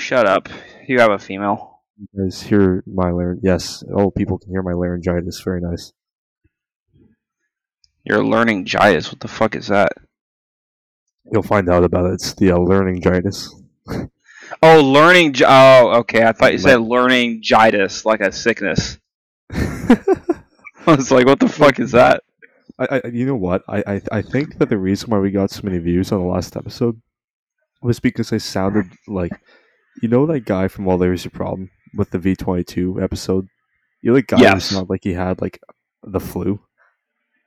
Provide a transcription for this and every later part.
Shut up. You have a female. You guys hear my larynx? Yes. Oh, people can hear my laryngitis. Very nice. You're learning gitis. What the fuck is that? You'll find out about it. It's the uh, laryngitis. Oh, learning. Gi- oh, okay. I thought you said learning gitis, like a sickness. I was like, what the fuck is that? I, I, you know what? I, I, I think that the reason why we got so many views on the last episode was because I sounded like, you know, that guy from Well, There's a Problem with the V twenty two episode. You know, the guy Yes. sounded like he had like the flu.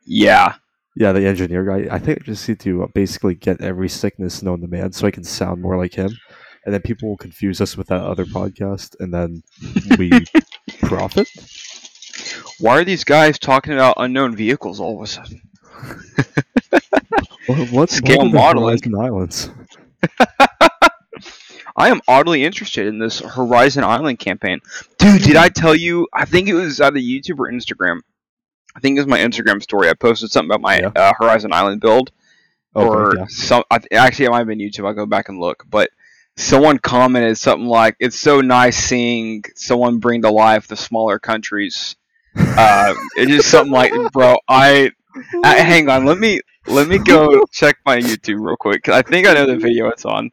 Yeah. Yeah, the engineer guy. I think I just need to uh, basically get every sickness known to man so I can sound more like him, and then people will confuse us with that other podcast, and then we profit. Why are these guys talking about unknown vehicles all of a sudden? What, what's Scale what modeling. Islands? I am oddly interested in this Horizon Island campaign. Dude, did I tell you? I think it was either YouTube or Instagram. I think it was my Instagram story. I posted something about my Yeah. uh, Horizon Island build. Okay, or yeah. some. I, actually, it might have been YouTube. I'll go back and look. But someone commented something like, "It's so nice seeing someone bring to life the smaller countries." Uh, it's just something like, bro. I uh, hang on. Let me let me go check my YouTube real quick. I think I know the video it's on.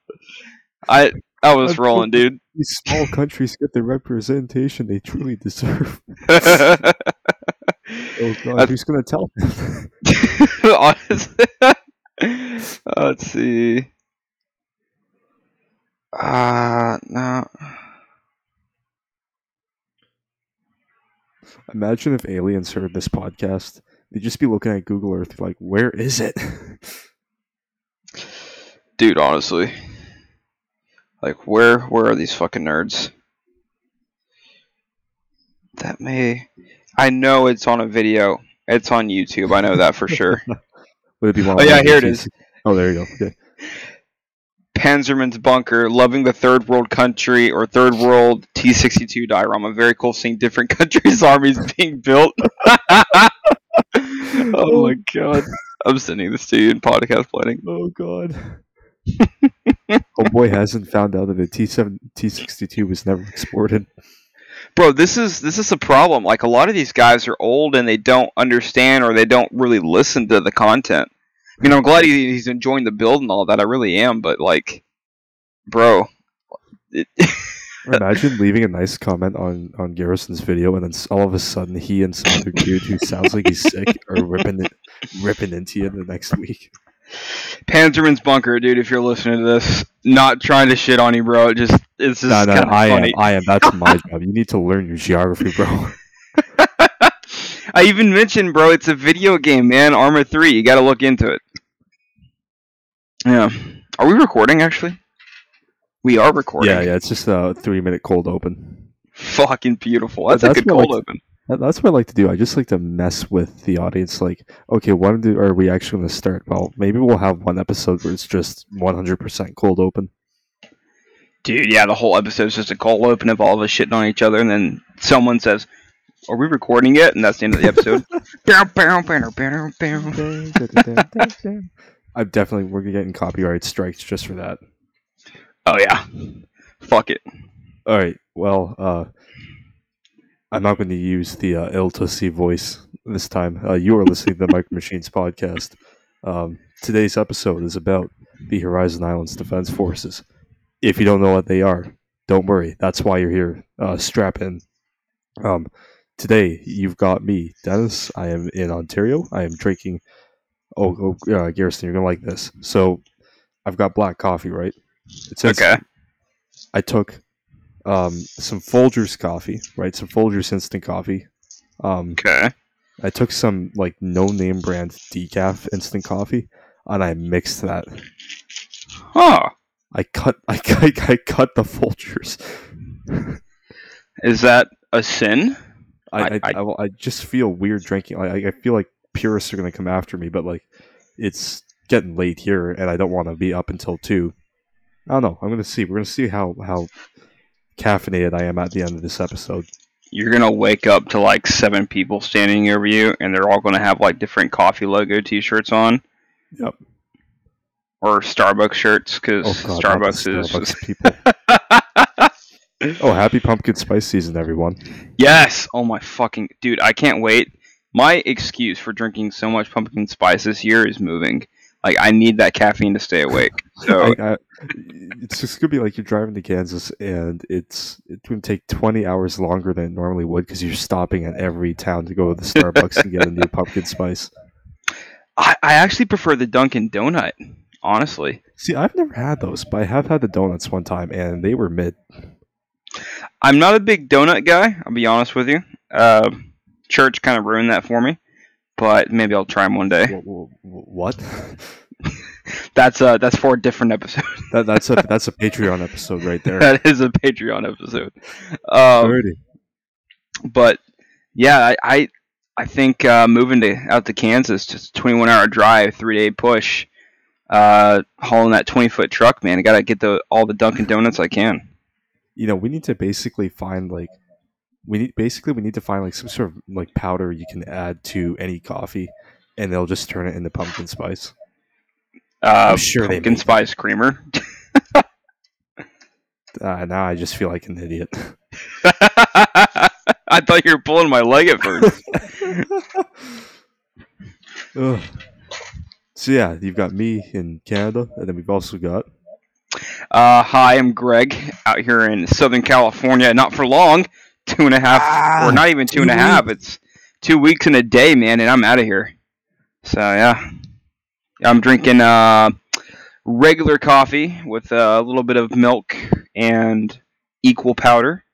I I was rolling, dude. These small countries get the representation they truly deserve. Oh god, who's gonna tell them? Honestly. Let's see. Uh no. Imagine if aliens heard this podcast. They'd just be looking at Google Earth like, where is it? Dude, honestly. Like where where are these fucking nerds? That may I know it's on a video. It's on YouTube. I know that for sure. Would it be one Oh, yeah, here it is. Oh, there you go. Okay. Panzerman's bunker, loving the third world country or third world T62 diorama. Very cool seeing different countries' armies being built. oh my god. I'm sending this to you in podcast planning. Oh god. Oh boy, hasn't found out that the T seven T sixty two was never exported. Bro, this is this is a problem. Like a lot of these guys are old and they don't understand or they don't really listen to the content. I mean, I'm glad he, he's enjoying the build and all that. I really am, but like, bro, it, Imagine leaving a nice comment on on Garrison's video, and then all of a sudden he and some other dude who sounds like he's sick are ripping it, ripping into you the next week. Panzerman's bunker, dude. If you're listening to this, not trying to shit on you, bro. It just it's just No, no, kind of I am. I am. That's my job. You need to learn your geography, bro. I even mentioned, bro, it's a video game, man. Arma three. You got to look into it. Yeah. Are we recording actually? We are recording. Yeah, yeah. It's just a three minute cold open. Fucking beautiful. But That's, a good cold like open. That- That's what I like to do. I just like to mess with the audience. Like, okay, when do, are we actually going to start? Well, maybe we'll have one episode where it's just 100% cold open. Dude, yeah, the whole episode's just a cold open of all of us shitting on each other, and then someone says, "Are we recording yet?" And that's the end of the episode. I'm definitely we're getting copyright strikes just for that. oh yeah. Fuck it. All right. Well, uh, I'm not going to use the uh, ill voice this time. Uh, you are listening to the Micro Machines podcast. Um, today's episode is about the Horizon Islands Defense Forces. If you don't know what they are, don't worry. That's why you're here. Uh, strap in. Um, today you've got me, Dennis. I am in Ontario. I am drinking. Oh, oh uh, Garrison, you're gonna like this. So, I've got black coffee, right? It says Okay. I took um, some Folgers coffee, right? Some Folgers instant coffee. Um, Okay. I took some like no name brand decaf instant coffee, and I mixed that. Huh. I cut, I, cut- I cut the Folgers. Is that a sin? I, I, I- I, I, just feel weird drinking. I, I feel like purists are gonna come after me, but like it's getting late here, and I don't want to be up until two. I don't know. I'm gonna see. We're gonna see how how caffeinated I am at the end of this episode. You're gonna wake up to like seven people standing over you, and they're all gonna have like different coffee logo T-shirts on. Yep. Or Starbucks shirts, because Oh god, not the Starbucks is Starbucks just people. Oh, happy pumpkin spice season, everyone! Yes. Oh my fucking dude, I can't wait. My excuse for drinking so much pumpkin spice this year is moving. Like I need that caffeine to stay awake. So I, I, it's just gonna be like you're driving to Kansas, and it's it's gonna take 20 hours longer than it normally would because you're stopping at every town to go to the Starbucks and get a new pumpkin spice. I, I actually prefer the Dunkin' Donut, honestly. See, I've never had those, but I have had the donuts one time, and they were mid. I'm not a big donut guy. I'll be honest with you. Uh, church kind of ruined that for me, but maybe I'll try them one day. Wh- wh- What? That's uh that's for a different episode. that, that's a that's a Patreon episode right there. that is a Patreon episode. Um, Alrighty. but yeah, I I, I think uh, moving to out to Kansas, just a 21 hour drive, three day push, uh, hauling that 20 foot truck, man. I gotta get the all the Dunkin' Donuts I can. you know, we need to basically find like we need basically we need to find like some sort of like powder you can add to any coffee, and they'll just turn it into pumpkin spice. Uh, I'm sure pumpkin make spice creamer. Uh, now I just feel like an idiot. I thought you were pulling my leg at first. So yeah, you've got me in Canada, and then we've also got Uh, hi, I'm Greg out here in Southern California. Not for long, two and a half, Ah, or not even two and a. It's two weeks and a day, man, and I'm out of here. So yeah, I'm drinking uh, regular coffee with a little bit of milk and equal powder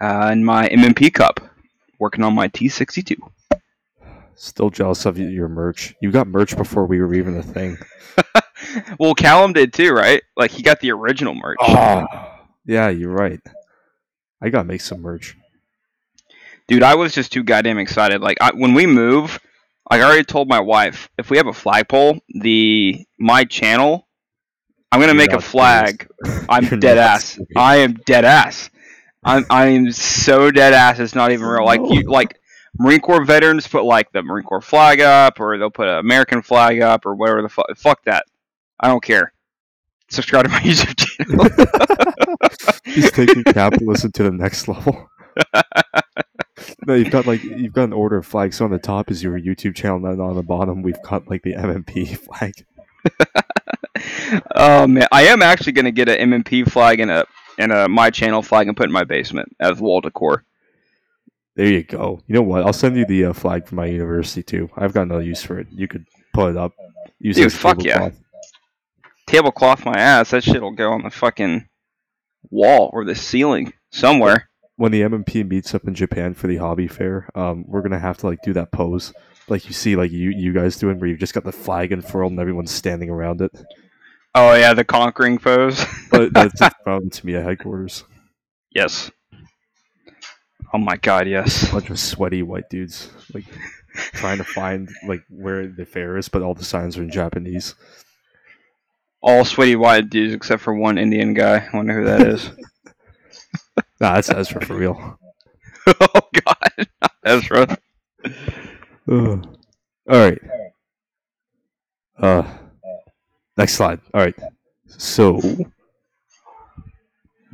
uh, in my MMP cup. Working on my T62. still jealous of y- your merch. You got merch before we were even a thing. well, Callum did too, right? Like he got the original merch. Oh, yeah, you're right. I gotta make some merch. Dude i was just too goddamn excited. Like I, when we move like i already told my wife if we have a flagpole the my channel i'm gonna You're make a flag. I'm dead not ass. Serious. i am dead ass. I'm i'm so dead ass it's not even real. Like you like marine corps veterans put like the marine corps flag up or they'll put an american flag up or whatever the fuck fuck that. I don't care. Subscribe to my youtube channel. He's taking capitalism to the next level. no, you've got like you've got an order of flags. So on the top is your YouTube channel, and on the bottom we've got like the MMP flag. oh man, I am actually gonna get an MMP flag and a and a my channel flag and put in my basement as wall decor. There you go. You know what? I'll send you the uh, flag from my university too. I've got no use for it. You could put it up. Use Dude, fuck yeah. tablecloth. Tablecloth my ass. That shit'll go on the fucking wall or the ceiling somewhere. When the MMP meets up in Japan for the hobby fair, um, we're gonna have to like do that pose, like you see, like you you guys doing, where you've just got the flag unfurled and everyone's standing around it. Oh yeah, the conquering pose. But that's just problem to me at headquarters. yes. Oh my god, yes. A bunch of sweaty white dudes like trying to find like where the fair is, but all the signs are in Japanese. All sweaty white dudes except for one Indian guy. I wonder who that is. Nah, that's Ezra for real. oh god, Ezra. Ugh. all right. Uh, next slide. All right. So,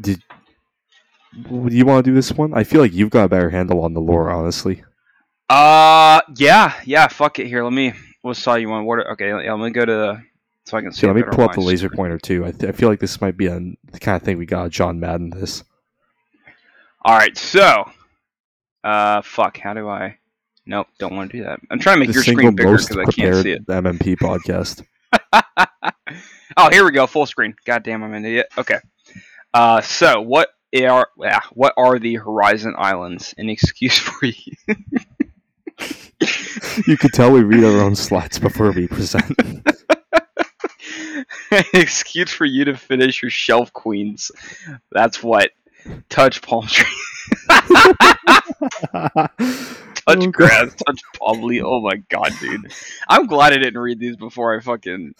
did do you want to do this one? I feel like you've got a better handle on the lore, honestly. Uh, yeah, yeah. Fuck it. Here, let me. What saw you on? What? Okay, yeah, let me go to the so I can see. So let me pull up the laser pointer too. I, th- I feel like this might be a, the kind of thing we got John Madden this. All right, so, uh, fuck. How do I? Nope, don't want to do that. I'm trying to make The your screen bigger because I can't see it. MMP podcast. oh, here we go. Full screen. God damn, I'm an idiot. Okay. Uh, so what are yeah, what are the Horizon Islands? An excuse for you. you could tell we read our own slides before we present. An excuse for you to finish your shelf queens. That's what. Touch palm tree. touch Oh, grass. Touch palm leaf. Oh my god, dude. I'm glad I didn't read these before I fucking.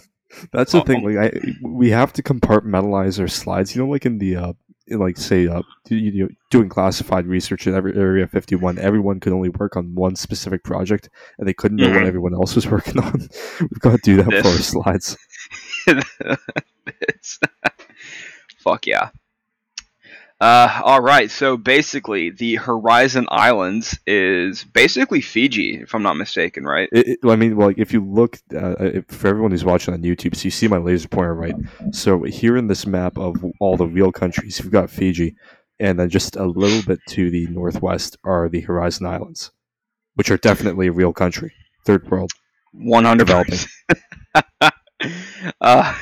That's the Oh, thing. Like, I we have to compartmentalize our slides. You know, like in the uh, in like say uh, you, you know, doing classified research in every area 51, everyone could only work on one specific project, and they couldn't know what Mhm. everyone else was working on. We've got to do that for our slides. Fuck yeah. Uh, all right. So basically, the Horizon Islands is basically Fiji, if I'm not mistaken, right? It, it- I mean, well, like if you look uh, if, for everyone who's watching on YouTube, so you see my laser pointer, right? So here in this map of all the real countries, you've got Fiji, and then just a little bit to the northwest are the Horizon Islands, which are definitely a real country, third world. One hundred Developing. Uh,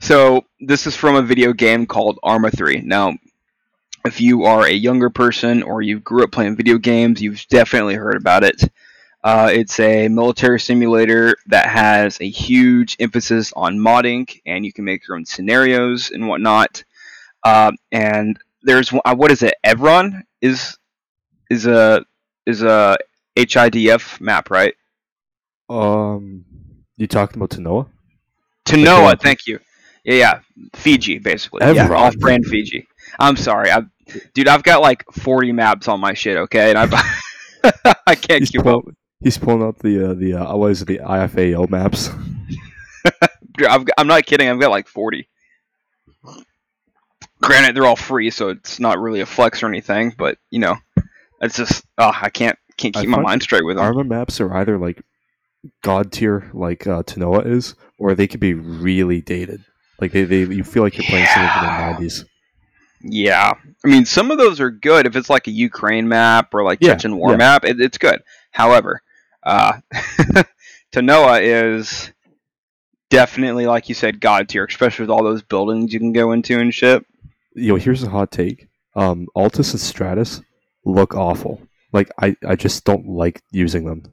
so this is from a video game called Arma Three. Now, if you are a younger person or you grew up playing video games, you've definitely heard about it. Uh, it's a military simulator that has a huge emphasis on modding, and you can make your own scenarios and whatnot. Uh, and there's uh, what is it? Evron is is a is a HIDF map, right? Um, you talking about Tanoa? Tanoa, Like, thank you. Yeah, yeah, Fiji, basically. Yeah, off-brand Fiji. I'm sorry, I, dude. I've got like 40 maps on my shit. Okay, and I, I can't He's, keep pull, up. he's pulling up the uh, the uh, what is it, the IFAO maps. Dude, I've, I'm not kidding. I've got like 40. Granted, they're all free, so it's not really a flex or anything. But you know, it's just oh, I can't can't I keep my mind straight with them. Arma maps are either like god tier, like uh, Tanoa is, or they could be really dated. Like they, they you feel like you're playing something from the nineties. Yeah, I mean, some of those are good if it's like a Ukraine map or like Yeah, Chechen War yeah. map. It, it's good. However, uh, Tanoa is definitely, like you said, god tier, especially with all those buildings you can go into and shit. Yo, here's a hot take. Um, Altis and Stratis look awful. Like I, I just don't like using them.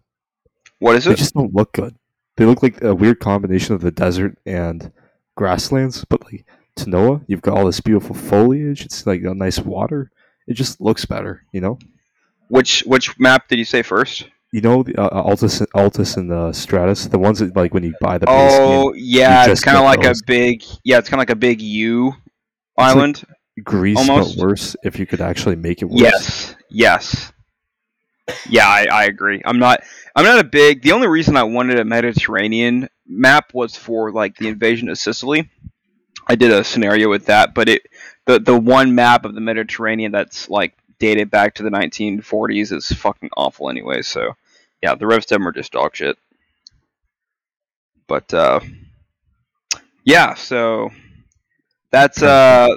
What is it? They just don't look good. They look like a weird combination of the desert and grasslands. But like Tanoa, you've got all this beautiful foliage. It's like a nice water. It just looks better, you know. Which which map did you say first? You know, the uh, Altis, Altis, and the Stratis, the ones that like when you buy the base Oh game, yeah, it's kind of like those. a big yeah, it's kind of like a big U like island. Greece, almost- but worse. If you could actually make it worse. Yes, yes. Yeah, I, I agree. I'm not. I'm not a big. The only reason I wanted a Mediterranean map was for like the invasion of Sicily. I did a scenario with that, but it the the one map of the Mediterranean that's like dated back to the 1940s is fucking awful anyway. So yeah, the rest of them are just dog shit. But uh, yeah, so that's uh,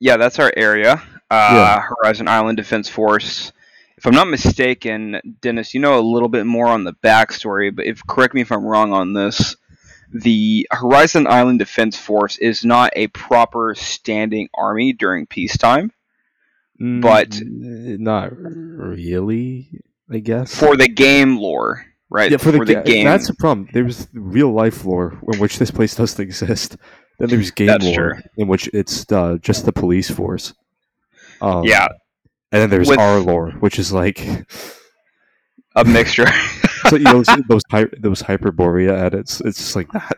yeah, that's our area. Uh, Yeah. Horizon Island Defense Force. If I'm not mistaken, Dennis, you know a little bit more on the backstory, but if correct me if I'm wrong on this. The Horizon Island Defense Force is not a proper standing army during peacetime. Mm, but- not really. I guess For the game lore, right? yeah, for the, ga- game. That's the problem. There's real life lore in which this place doesn't exist. Then there's game That's lore true. in which it's uh, just the police force. Um, yeah, and then there's With- our lore, which is like a mixture. so, you know, those hy- those Hyperborea edits. It's just like that.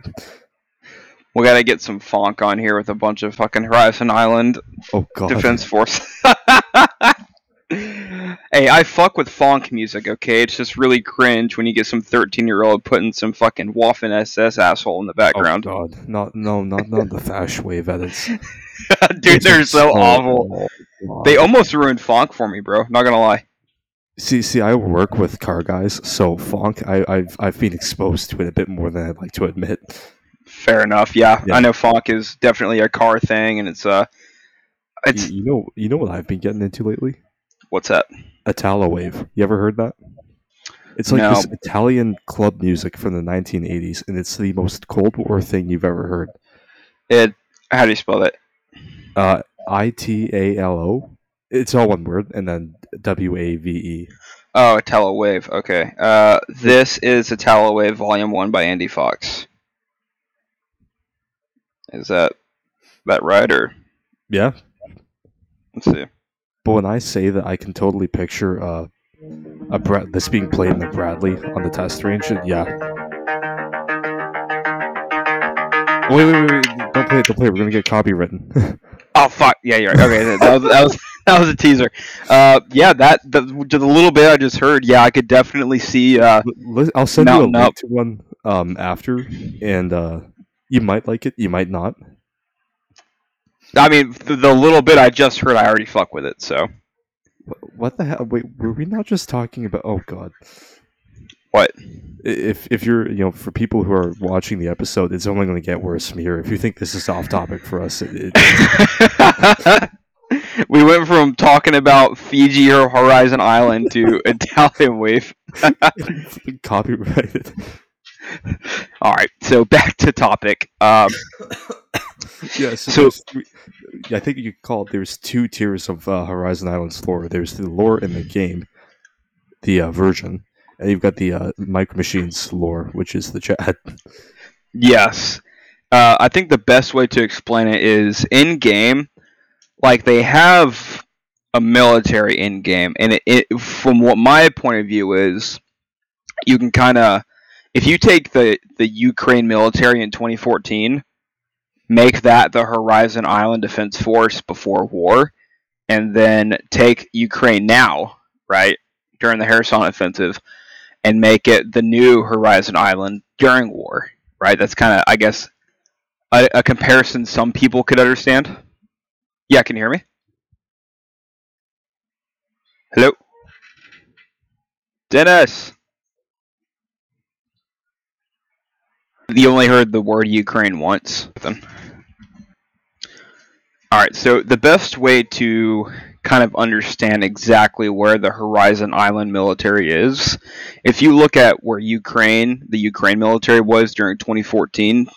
we gotta get some Phonk on here with a bunch of fucking Horizon Island Oh god. Defense Force. hey, I fuck with Phonk music, okay? It's just really cringe when you get some 13 year old putting some fucking Waffen SS asshole in the background. Oh background. god. Not no not not the Fash wave edits. Dude, they're so awful. They almost ruined Phonk for me, bro. Not gonna lie. See, see, I work with car guys, so funk. I, I've I've been exposed to it a bit more than I'd like to admit. Fair enough. Yeah, Yeah. I know Phonk is definitely a car thing, and it's uh, it's You, you know, you know what I've been getting into lately? what's that? Italo wave. You ever heard that? It's like No. this Italian club music from the 1980s, and it's the most Cold War thing you've ever heard. It. How do you spell that? Uh, I T A L O. It's all one word, and then W A V E. Oh, Italo Wave. Okay. Uh, this is Italo Wave Volume One by Andy Fox. Is that that right or Yeah, let's see? but when I say that, I can totally picture uh, a Bra- this being played in the Bradley on the test range. and yeah. Wait, wait, wait, wait! Don't play it! Don't play it! We're gonna get copywritten. Oh fuck! Yeah, you're right. Okay, that was that was that was a teaser. Uh, yeah, that the, the little bit I just heard, yeah, I could definitely see. Uh, I'll send you a link to one um, after, and uh, you might like it. You might not. I mean, the, the little bit I just heard, I already fuck with it. So What the hell? Wait, were we not just talking about? Oh God. What? If if you're you know for people who are watching the episode, it's only going to get worse from here. If you think this is off topic for us, it, it, we went from talking about Fiji or Horizon Island to Italian Wave. copyrighted. All right, so back to topic. Um, Yeah, so, So- three- I think you could call it. There's two tiers of uh, Horizon Islands lore. There's the lore in the game, the uh, version, and you've got the uh, Micro Machines lore, which is the chat. Yes. Uh, I think the best way to explain it is in game, like they have a military in game, and it, it from what my point of view is, you can kind of, if you take the the Ukraine military in 2014, make that the Horizon Island Defense Force before war, and then take Ukraine now, right during the Kherson offensive, and make it the new Horizon Island during war right? That's kind of, I guess, a, a comparison some people could understand. Yeah, can you hear me? Hello? Dennis! You only heard the word Ukraine once. Alright, so the best way to kind of understand exactly where the Horizon Island military is, if you look at where Ukraine, the Ukraine military was during 2014,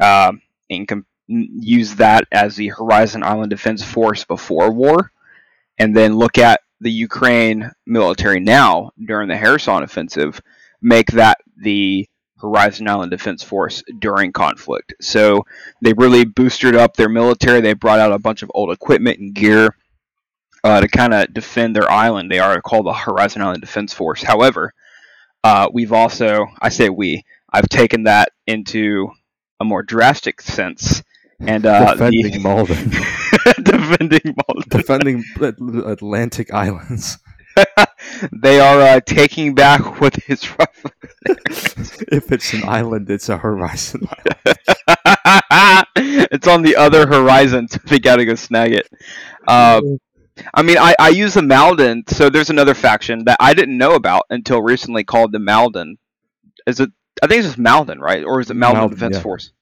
uh, and com- use that as the Horizon Island Defense Force before war, and then look at the Ukraine military now during the Kherson offensive, make that the Horizon Island Defense Force during conflict. So they really boosted up their military. They brought out a bunch of old equipment and gear uh, to kind of defend their island. They are called the Horizon Island Defense Force. However, uh, we've also, I say we, I've taken that into a more drastic sense. And uh, defending the, Malden, defending Malden. defending Atlantic Islands. they are uh, taking back what is if it's an island, it's a Horizon. it's on the other horizon, so we gotta go snag it. Uh, I mean, I, I use the Malden, so there's another faction that I didn't know about until recently called the Malden. Is it? I think it's just Malden, right? Or is it Malden, Malden, Defense yeah. Force?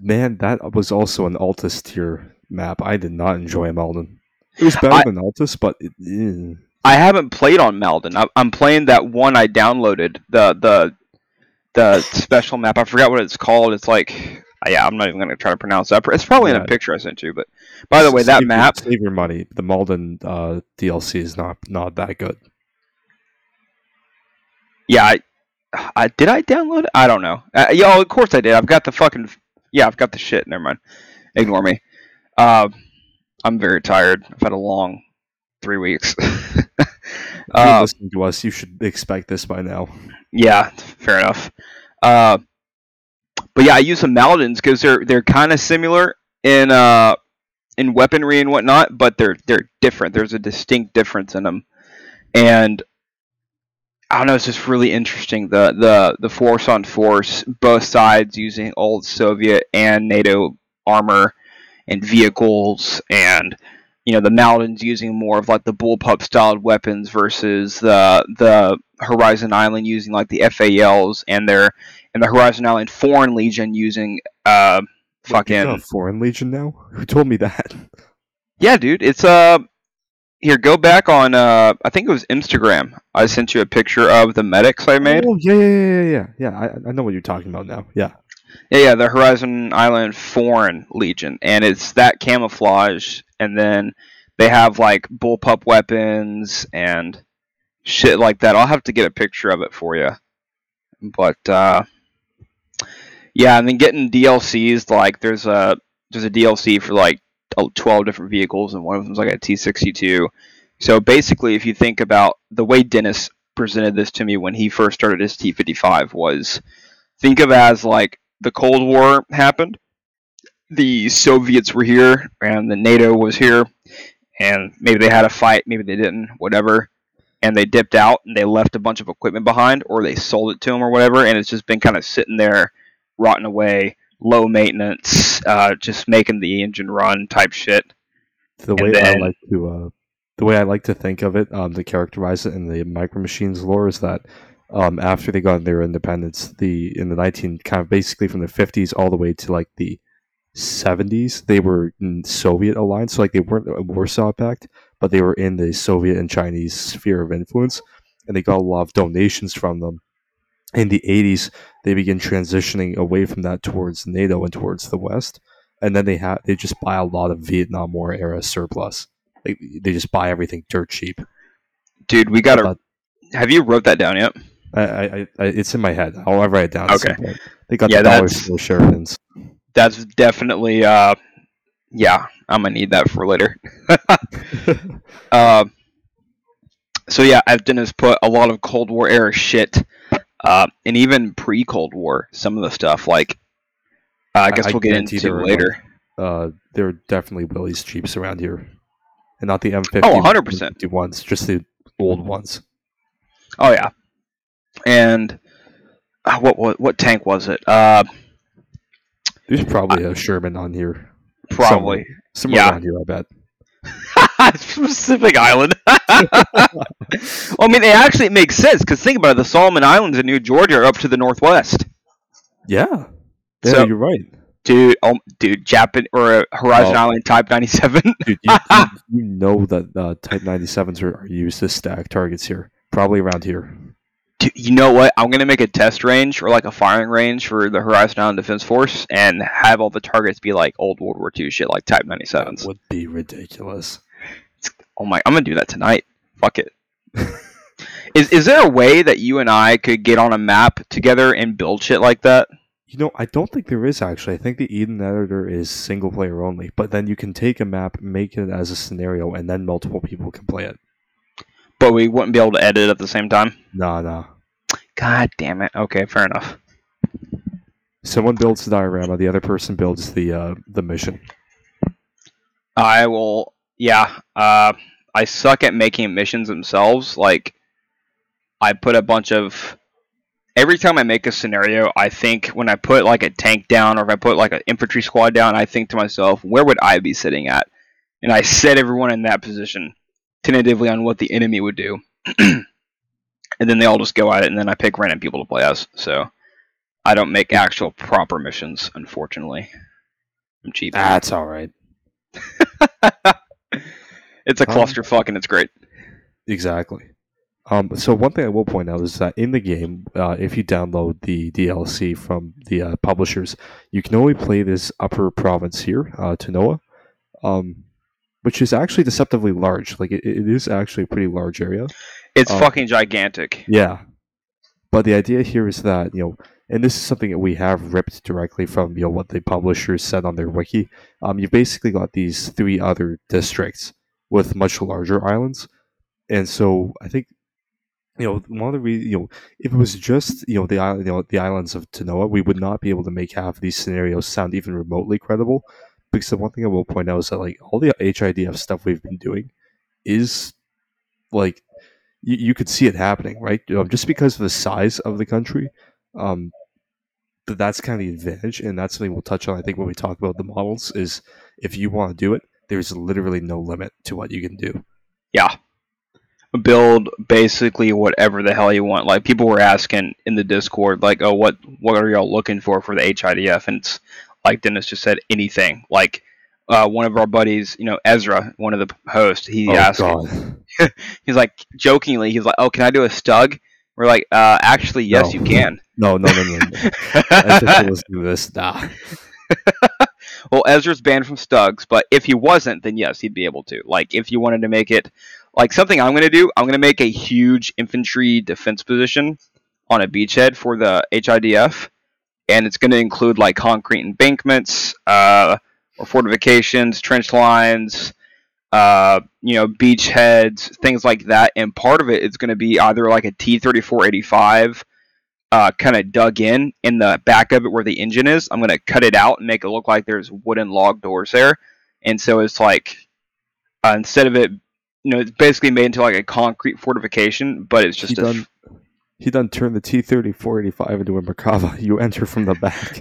Man, that was also an Altis tier map. I did not enjoy Malden. It was better I- than Altis, but it, eh. I haven't played on Malden. I, I'm playing that one I downloaded, the the the special map. I forgot what it's called. It's like, yeah, I'm not even gonna try to pronounce that. It's probably in a picture I sent you. But by the way, that Save map, save your money. The Malden uh, DLC is not not that good. yeah, I, I did I download it? I don't know. Uh, yeah, oh, of course I did. I've got the fucking yeah, I've got the shit. Never mind. Ignore me. Uh, I'm very tired. I've had a long three weeks. If you're uh, listening to us, you should expect this by now. Yeah, fair enough. Uh, but yeah, I use the Maldens because they're they're kind of similar in uh in weaponry and whatnot, but they're they're different. There's a distinct difference in them, and I don't know. It's just really interesting the the the force on force, both sides using old Soviet and NATO armor and vehicles and you know the Maldens using more of like the bullpup styled weapons versus the the Horizon Island using like the FALs and their and the Horizon Island Foreign Legion using uh fucking Foreign Legion now? Who told me that? yeah dude it's uh here go back on uh I think it was Instagram I sent you a picture of the medics I made Oh yeah, yeah, yeah, yeah, yeah. Yeah, I, I know what you're talking about now. Yeah. yeah yeah the Horizon Island Foreign Legion and it's that camouflage and then they have like bullpup weapons and shit like that I'll have to get a picture of it for you but uh yeah and then getting DLCs like there's a there's a DLC for like 12 different vehicles and one of them's like a T62 so basically if you think about the way Dennis presented this to me when he first started his T55 was think of as like the Cold War happened the Soviets were here and the NATO was here and maybe they had a fight maybe they didn't whatever and they dipped out and they left a bunch of equipment behind or they sold it to them or whatever and it's just been kind of sitting there rotting away low maintenance, uh, just making the engine run type shit. The way then- I like to uh, the way I like to think of it, um, to characterize it in the Micro Machines lore is that um, after they got their independence, the in the nineteen kind of basically from the fifties all the way to like the seventies, they were in Soviet aligned. So like they weren't a Warsaw Pact, but they were in the Soviet and Chinese sphere of influence, and they got a lot of donations from them. In the eighties, they begin transitioning away from that towards NATO and towards the West, and then they had they just buy a lot of Vietnam War era surplus. They, they just buy everything dirt cheap. Dude, we gotta. Have you wrote that down yet? I, I, I, it's in my head. I'll write it down. Okay. They got Yeah, the dollars for Sheridans. That's definitely. Uh, yeah, I'm gonna need that for later. Uh, so yeah, Evden has put a lot of Cold War era shit, uh, and even pre Cold War, some of the stuff like. Uh, I I- guess I we'll get into later. uh, there are definitely Willys Jeeps around here, and not the M50. Oh, 100%. ones, just the old ones. Oh yeah, and uh, what what what tank was it? Uh, There's probably a Sherman on here, probably somewhere Yeah. around here. I bet. Pacific Island. well, I mean, it actually makes sense because think about it. The Solomon Islands in New Georgia are up to the northwest. Yeah, yeah, So- you're right, Dude, um, dude, Japan or uh, Horizon Oh. Island Type 97. dude. You, you, you know that uh, Type 97s are, are used to stack targets here, probably around here. You know what? I'm gonna make a test range or like a firing range for the Horizon Island Defense Force and have all the targets be like old World War II shit, like Type That 97s. would be ridiculous. Oh my, I'm gonna do that tonight. Fuck it. is is there a way that you and I could get on a map together and build shit like that? You know, I don't think there is actually. I think the Eden editor is single player only, but then you can take a map, make it as a scenario, and then multiple people can play it. But we wouldn't be able to edit at the same time. Nah, nah. God damn it. Okay, fair enough. Someone builds the diorama, the other person builds the uh, the mission. I will. Yeah. Uh, I suck at making missions themselves. Like, I put a bunch of. Every time I make a scenario, I think when I put like a tank down or if I put like an infantry squad down, I think to myself, where would I be sitting at? And I set everyone in that position, tentatively on what the enemy would do. and then they all just go at it, and then I pick random people to play as. So I don't make actual proper missions, unfortunately. I'm cheap. That's all right. it's a Um, clusterfuck and it's great. Exactly. Um, so one thing I will point out is that in the game, uh, if you download the DLC from the uh, publishers, you can only play this upper province here, uh, Tanoa, um, which is actually deceptively large. Like it, it is actually a pretty large area. It's um, fucking gigantic. Yeah. But the idea here is that, you know, and this is something that we have ripped directly from, you know, what the publishers said on their wiki. Um, you've basically got these three other districts with much larger islands. And so I think, you know, one of the re- you know, if it was just, you know, the island, you know, the islands of Tanoa, we would not be able to make half of these scenarios sound even remotely credible. Because the one thing I will point out is that, like, all the HIDF stuff we've been doing is, like, you, you could see it happening, right? You know, just because of the size of the country, um, but that's kind of the advantage, and that's something we'll touch on. I think when we talk about the models, is if you want to do it, there's literally no limit to what you can do. Yeah. Build basically whatever the hell you want. Like people were asking in the Discord, like, "Oh, what what are y'all looking for for the HIDF?" And it's like Dennis just said, anything. Like uh, one of our buddies, you know, Ezra, one of the hosts, he oh asked, he's like jokingly, he's like, "Oh, can I do a Stug?" We're like, uh, "Actually, yes, No. you can." no, no, no, no. no. Just listen this. Nah. well, Ezra's banned from Stugs, but if he wasn't, then yes, he'd be able to. Like, if you wanted to make it like something I'm going to do, I'm going to make a huge infantry defense position on a beachhead for the HIDF, and it's going to include like concrete embankments, uh, or fortifications, trench lines, uh, you know, beachheads, things like that. And part of it is going to be either like a T-3485 uh, kind of dug in in the back of it where the engine is. I'm going to cut it out and make it look like there's wooden log doors there. And so it's like uh, instead of it, you know, it's basically made into like a concrete fortification, but it's He just a done He done turned the T thirty four eighty five into a Merkava. You enter from the back.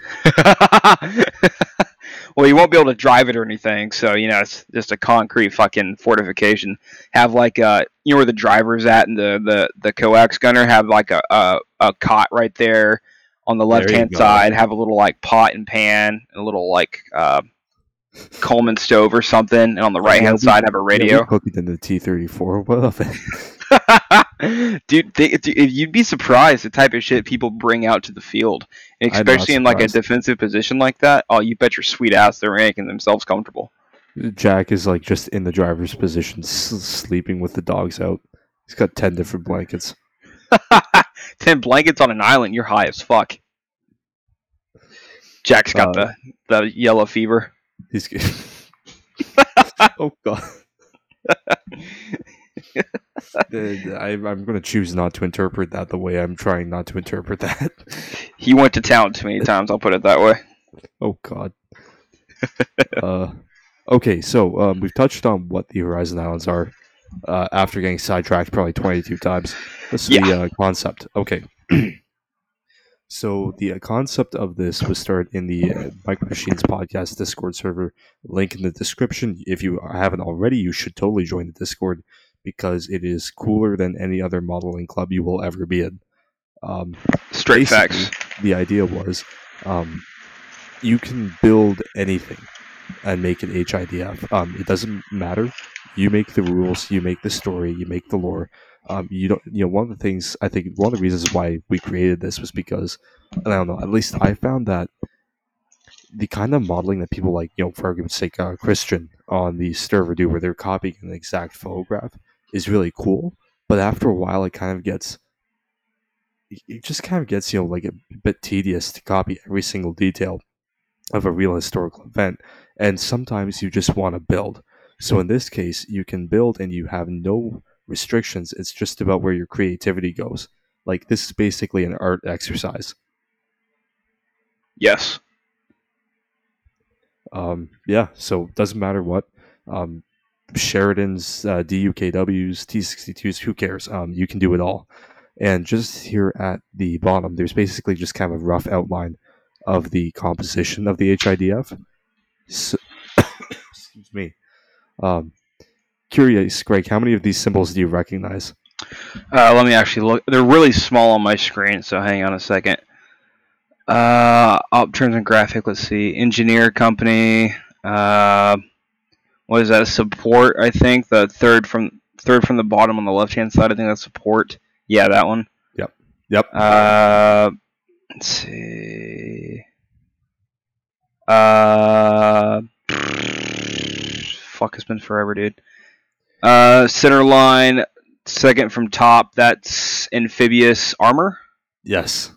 well, you won't be able to drive it or anything, so you know it's just a concrete fucking fortification. Have like uh, you know where the driver's at, and the the the coax gunner have like a a, a cot right there on the left hand side. Have a little like pot and pan, and a little like uh, Coleman stove or something, and on the right hand Yeah, side have a radio. we cooked it the T thirty four. What of it? dude, they, dude, you'd be surprised the type of shit people bring out to the field, and especially in like a defensive position like that. Oh, you bet your sweet ass they're making themselves comfortable. Jack is like just in the driver's position, s- sleeping with the dogs out. He's got ten different blankets. Ten blankets on an island, you're high as fuck. Jack's got Uh, the the yellow fever. He's. oh god. I, I'm going to choose not to interpret that the way I'm trying not to interpret that. He went to town too many times. I'll put it that way. Oh God. uh, okay, so um, we've touched on what the Horizon Islands are uh, after getting sidetracked probably 22 times. This is the uh, concept. Okay. so the concept of this was started in the uh, Micro Machines podcast Discord server. Link in the description. If you haven't already, you should totally join the Discord because it is cooler than any other modeling club you will ever be in. Um, Straight facts. The idea was um, you can build anything and make it HIDF. Um, it doesn't matter. You make the rules, you make the story, you make the lore. Um, you don't. You know, one of the things I think one of the reasons why we created this was because, I don't know. At least I found that the kind of modeling that people like, you know, for argument's sake, uh, Christian on the server do, where they're copying an exact photograph, is really cool. But after a while, it kind of gets it just kind of gets you know like a bit tedious to copy every single detail of a real historical event and sometimes you just want to build so in this case you can build and you have no restrictions it's just about where your creativity goes. Like this is basically an art exercise. Yes. um, yeah so it doesn't matter what. Um, sheridan's uh, dukws t62s who cares? Um, you can do it all. And just here at the bottom there's basically just kind of a rough outline of the composition of the hidf so, excuse me. Um, curious greg how many of these symbols do you recognize Uh, let me actually look. They're really small on my screen, so hang on a second. Uh, up terms and graphic. Let's see. Engineer company. Uh, what is that? Support. I think the third from third from the bottom on the left hand side. I think that's support. Yeah, that one. yep Uh, let's see. Uh, fuck, it's been forever, dude. Uh, center line, second from top. That's amphibious armor. yes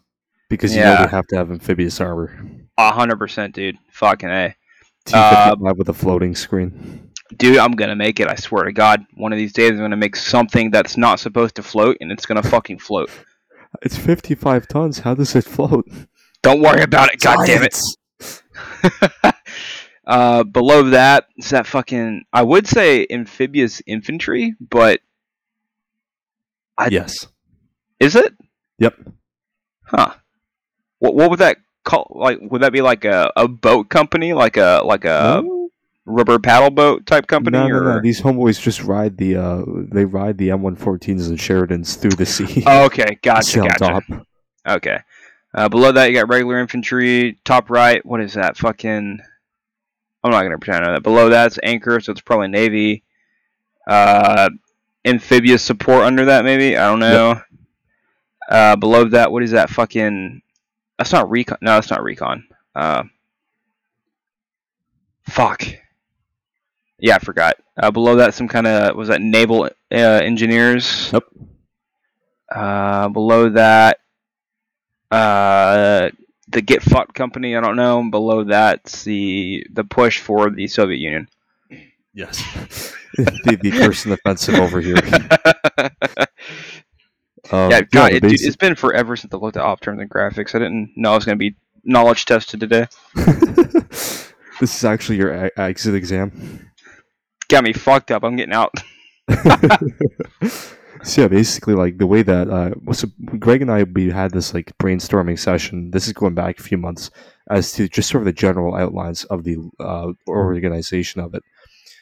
because you know they have to have amphibious armor A hundred percent, dude. Fucking a, T55 with a floating screen dude. I'm gonna make it. I swear to God. One of these days, I'm gonna make something that's not supposed to float, and it's gonna fucking float. it's 55 tons how does it float Don't worry about it. God damn it. Uh, below that is that fucking. I would say amphibious infantry, but I- yes is it? Yep. Huh. What what would that call? Like, would that be like a, a boat company, like a like a No? rubber paddle boat type company, no, no, or? no. These homeboys just ride the uh, they ride the M114s and Sheridans through the sea. Oh, okay, gotcha, gotcha. top. Okay. Uh, below that, you got regular infantry. Top right, what is that? Fucking. I'm not gonna pretend I know that. Below that's anchor, so it's probably navy. Uh, amphibious support under that, maybe. I don't know. Uh, below that, what is that? Fucking. That's not recon. No, that's not recon. Uh, fuck. Yeah, I forgot. Uh, below that, some kind of was that naval uh, engineers. Yep. Uh, below that, uh, the Get Fucked company. I don't know. And Below that's the the push for the Soviet Union. Yes. the, the person offensive over here. Um, yeah, God, the it, dude, it's been forever since I looked at off terms and graphics. I didn't know I was going to be knowledge tested today. this is actually your e- exit exam. Got me fucked up. I'm getting out. So yeah, basically, like the way that uh, so Gregg and I we had this like brainstorming session. This is going back a few months as to just sort of the general outlines of the uh, organization of it.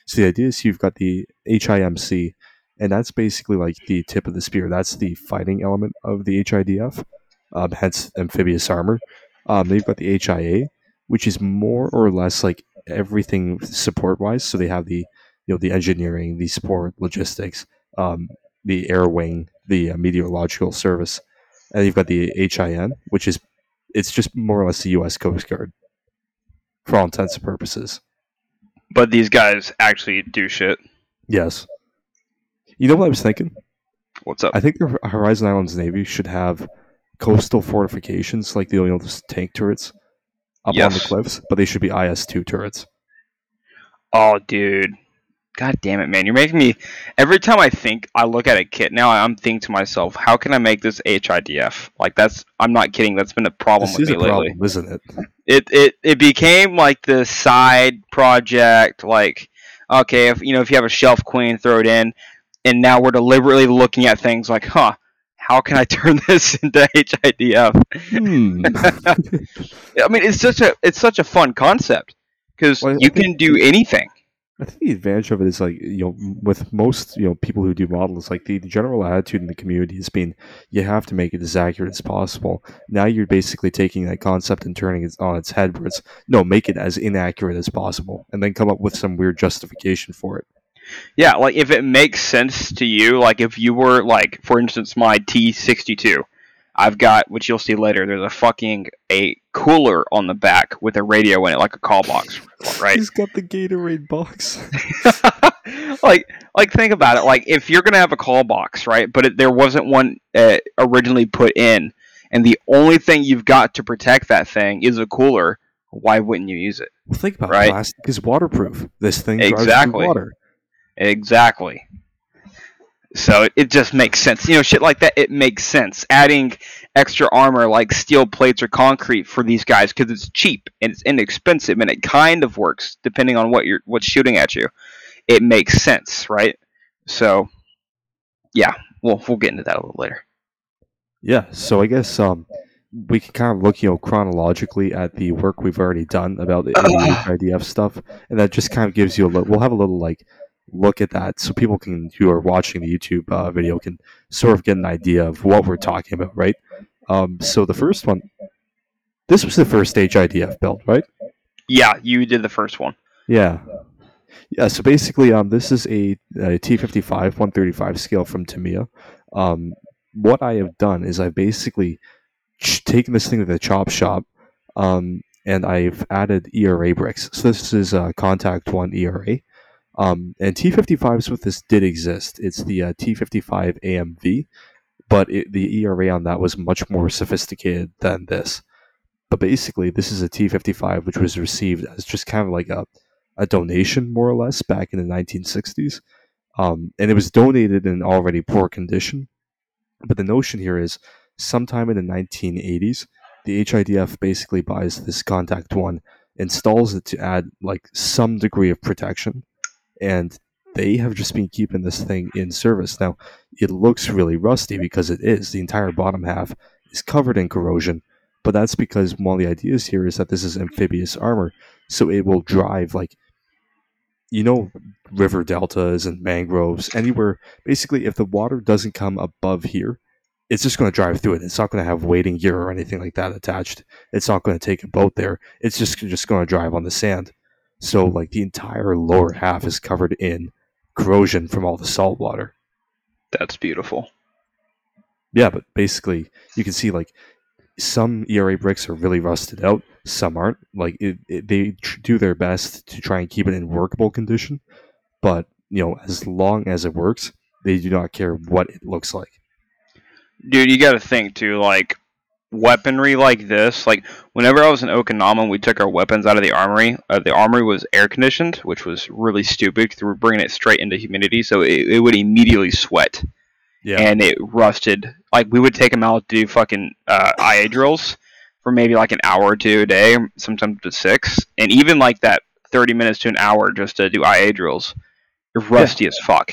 So the idea is you've got the HIMC, and that's basically like the tip of the spear. That's the fighting element of the HIDF, um, hence amphibious armor. Um, they've got the HIA, which is more or less like everything support wise. So they have the you know the engineering, the support, logistics, um, the air wing, the uh, meteorological service, and you've got the HIN, which is it's just more or less the U.S. Coast Guard for all intents and purposes. But these guys actually do shit. Yes. You know what I was thinking? What's up? I think the Horizon Islands Navy should have coastal fortifications like the you know, those tank turrets up on the cliffs, but they should be IS-2 turrets. Oh, dude. God damn it, man. You're making me. Every time I think, I look at a kit now, I'm thinking to myself, how can I make this HIDF? Like, that's. I'm not kidding. That's been a problem This with is me a lately. problem, isn't it? It, it, it became like the side project. Like, okay, if you know, if you have a shelf queen, throw it in. And now we're deliberately looking at things like, huh, how can I turn this into HIDF? Hmm. I mean, it's such a it's such a fun concept because Well, you can do anything. I think the advantage of it is like you know with most you know people who do models like the, the general attitude in the community has been you have to make it as accurate as possible. Now you're basically taking that concept and turning it on its head where it's no make it as inaccurate as possible and then come up with some weird justification for it. Yeah, like if it makes sense to you, like if you were like, for instance, my T62, I've got which you'll see later. There's a fucking a cooler on the back with a radio in it, like a call box, right? He's got the Gatorade box. like, like think about it. Like if you're gonna have a call box, right? But it, there wasn't one uh, originally put in, and the only thing you've got to protect that thing is a cooler. Why wouldn't you use it? Well, think about Right. it. Plastic is waterproof. This thing Exactly. water. Exactly. So it, it just makes sense. You know, shit like that, it makes sense. Adding extra armor like steel plates or concrete for these guys because it's cheap and it's inexpensive and it kind of works depending on what you're what's shooting at you. It makes sense, right? So, yeah, we'll we'll get into that a little later. Yeah, so I guess um, we can kind of look, you know, chronologically at the work we've already done about the IDF stuff, and that just kind of gives you a little. We'll have a little like look at that, so people can who are watching the YouTube uh, video can sort of get an idea of what we're talking about, right? Um, so the first one, this was the first HIDF build, right? Yeah, you did the first one. Yeah. Yeah, so basically, um, this is a, a T55 135 scale from Tamiya. Um, what I have done is I've basically ch- taken this thing to the chop shop, um, and I've added ERA bricks. So this is uh, Contact One ERA, um, and T55s with this did exist. It's the uh, T55 AMV, but it, the ERA on that was much more sophisticated than this. But basically, this is a T55 which was received as just kind of like a a donation, more or less, back in the 1960s. Um, and it was donated in already poor condition. But the notion here is sometime in the 1980s, the HIDF basically buys this Contact One, installs it to add like some degree of protection, and they have just been keeping this thing in service. Now, it looks really rusty because it is. The entire bottom half is covered in corrosion, but that's because one of the ideas here is that this is amphibious armor, so it will drive like you know river deltas and mangroves anywhere. Basically if the water doesn't come above here it's just going to drive through it. It's not going to have wading gear or anything like that attached. It's not going to take a boat there. It's just just going to drive on the sand so like the entire lower half is covered in corrosion from all the salt water. That's beautiful. yeah but basically you can see like some ERA bricks are really rusted out some aren't. Like it, it, they tr- do their best to try and keep it in workable condition but you know as long as it works they do not care what it looks like. Dude, you got to think too, like weaponry like this. Like whenever I was in Okinawa, we took our weapons out of the armory. Uh, the armory was air conditioned, which was really stupid because we were bringing it straight into humidity, so it, it would immediately sweat yeah and it rusted. Like we would take them out to do fucking uh, IA drills for maybe like an hour or two a day, sometimes to six, and even like that thirty minutes to an hour just to do IA drills, you're rusty as fuck.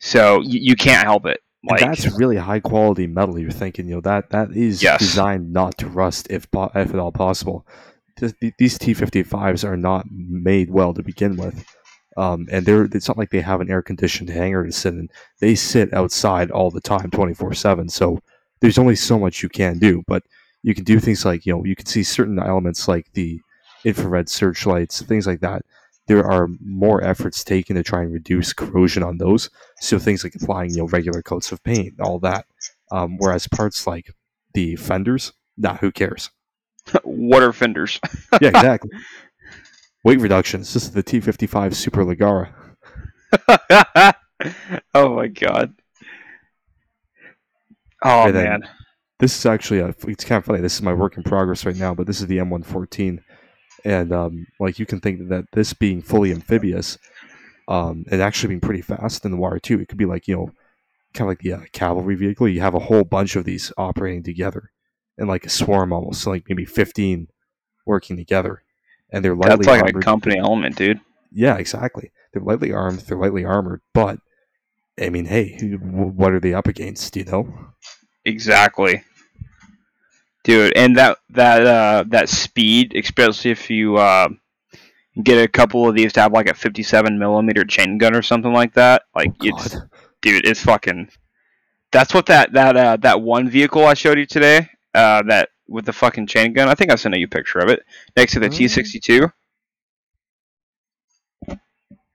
So you, you can't help it. Like that's really high quality metal. You're thinking, you know, that that is Yes. designed not to rust, if po- if at all possible. Th- th- These T55s are not made well to begin with, um, and they're it's not like they have an air conditioned hangar to sit in. They sit outside all the time, twenty four seven. So there's only so much you can do, but you can do things like you know you can see certain elements like the infrared searchlights, things like that. There are more efforts taken to try and reduce corrosion on those. So things like applying you know regular coats of paint, all that. Um, whereas parts like the fenders, nah, who cares? what are fenders. Yeah, exactly. Weight reductions. This is the T55 Super Ligara. oh my god. Oh And man. This is actually a, it's kind of funny. This is my work in progress right now, but this is the M114, and um, like you can think that this being fully amphibious, um, and actually being pretty fast in the water too. It could be like you know, kind of like the uh, cavalry vehicle. You have a whole bunch of these operating together, and like a swarm almost, so like maybe 15 working together, and they're lightly That's like armored. a company element, dude. Yeah, exactly. They're lightly armed. They're lightly armored, but I mean, hey, what are they up against? You know? Exactly. Dude, and that that uh that speed, especially if you uh get a couple of these to have like a fifty-seven millimeter chain gun or something like that, like Oh, it's dude, it's fucking. That's what that that uh that one vehicle I showed you today, uh that with the fucking chain gun. I think I sent you a picture of it next to the Oh. T sixty-two.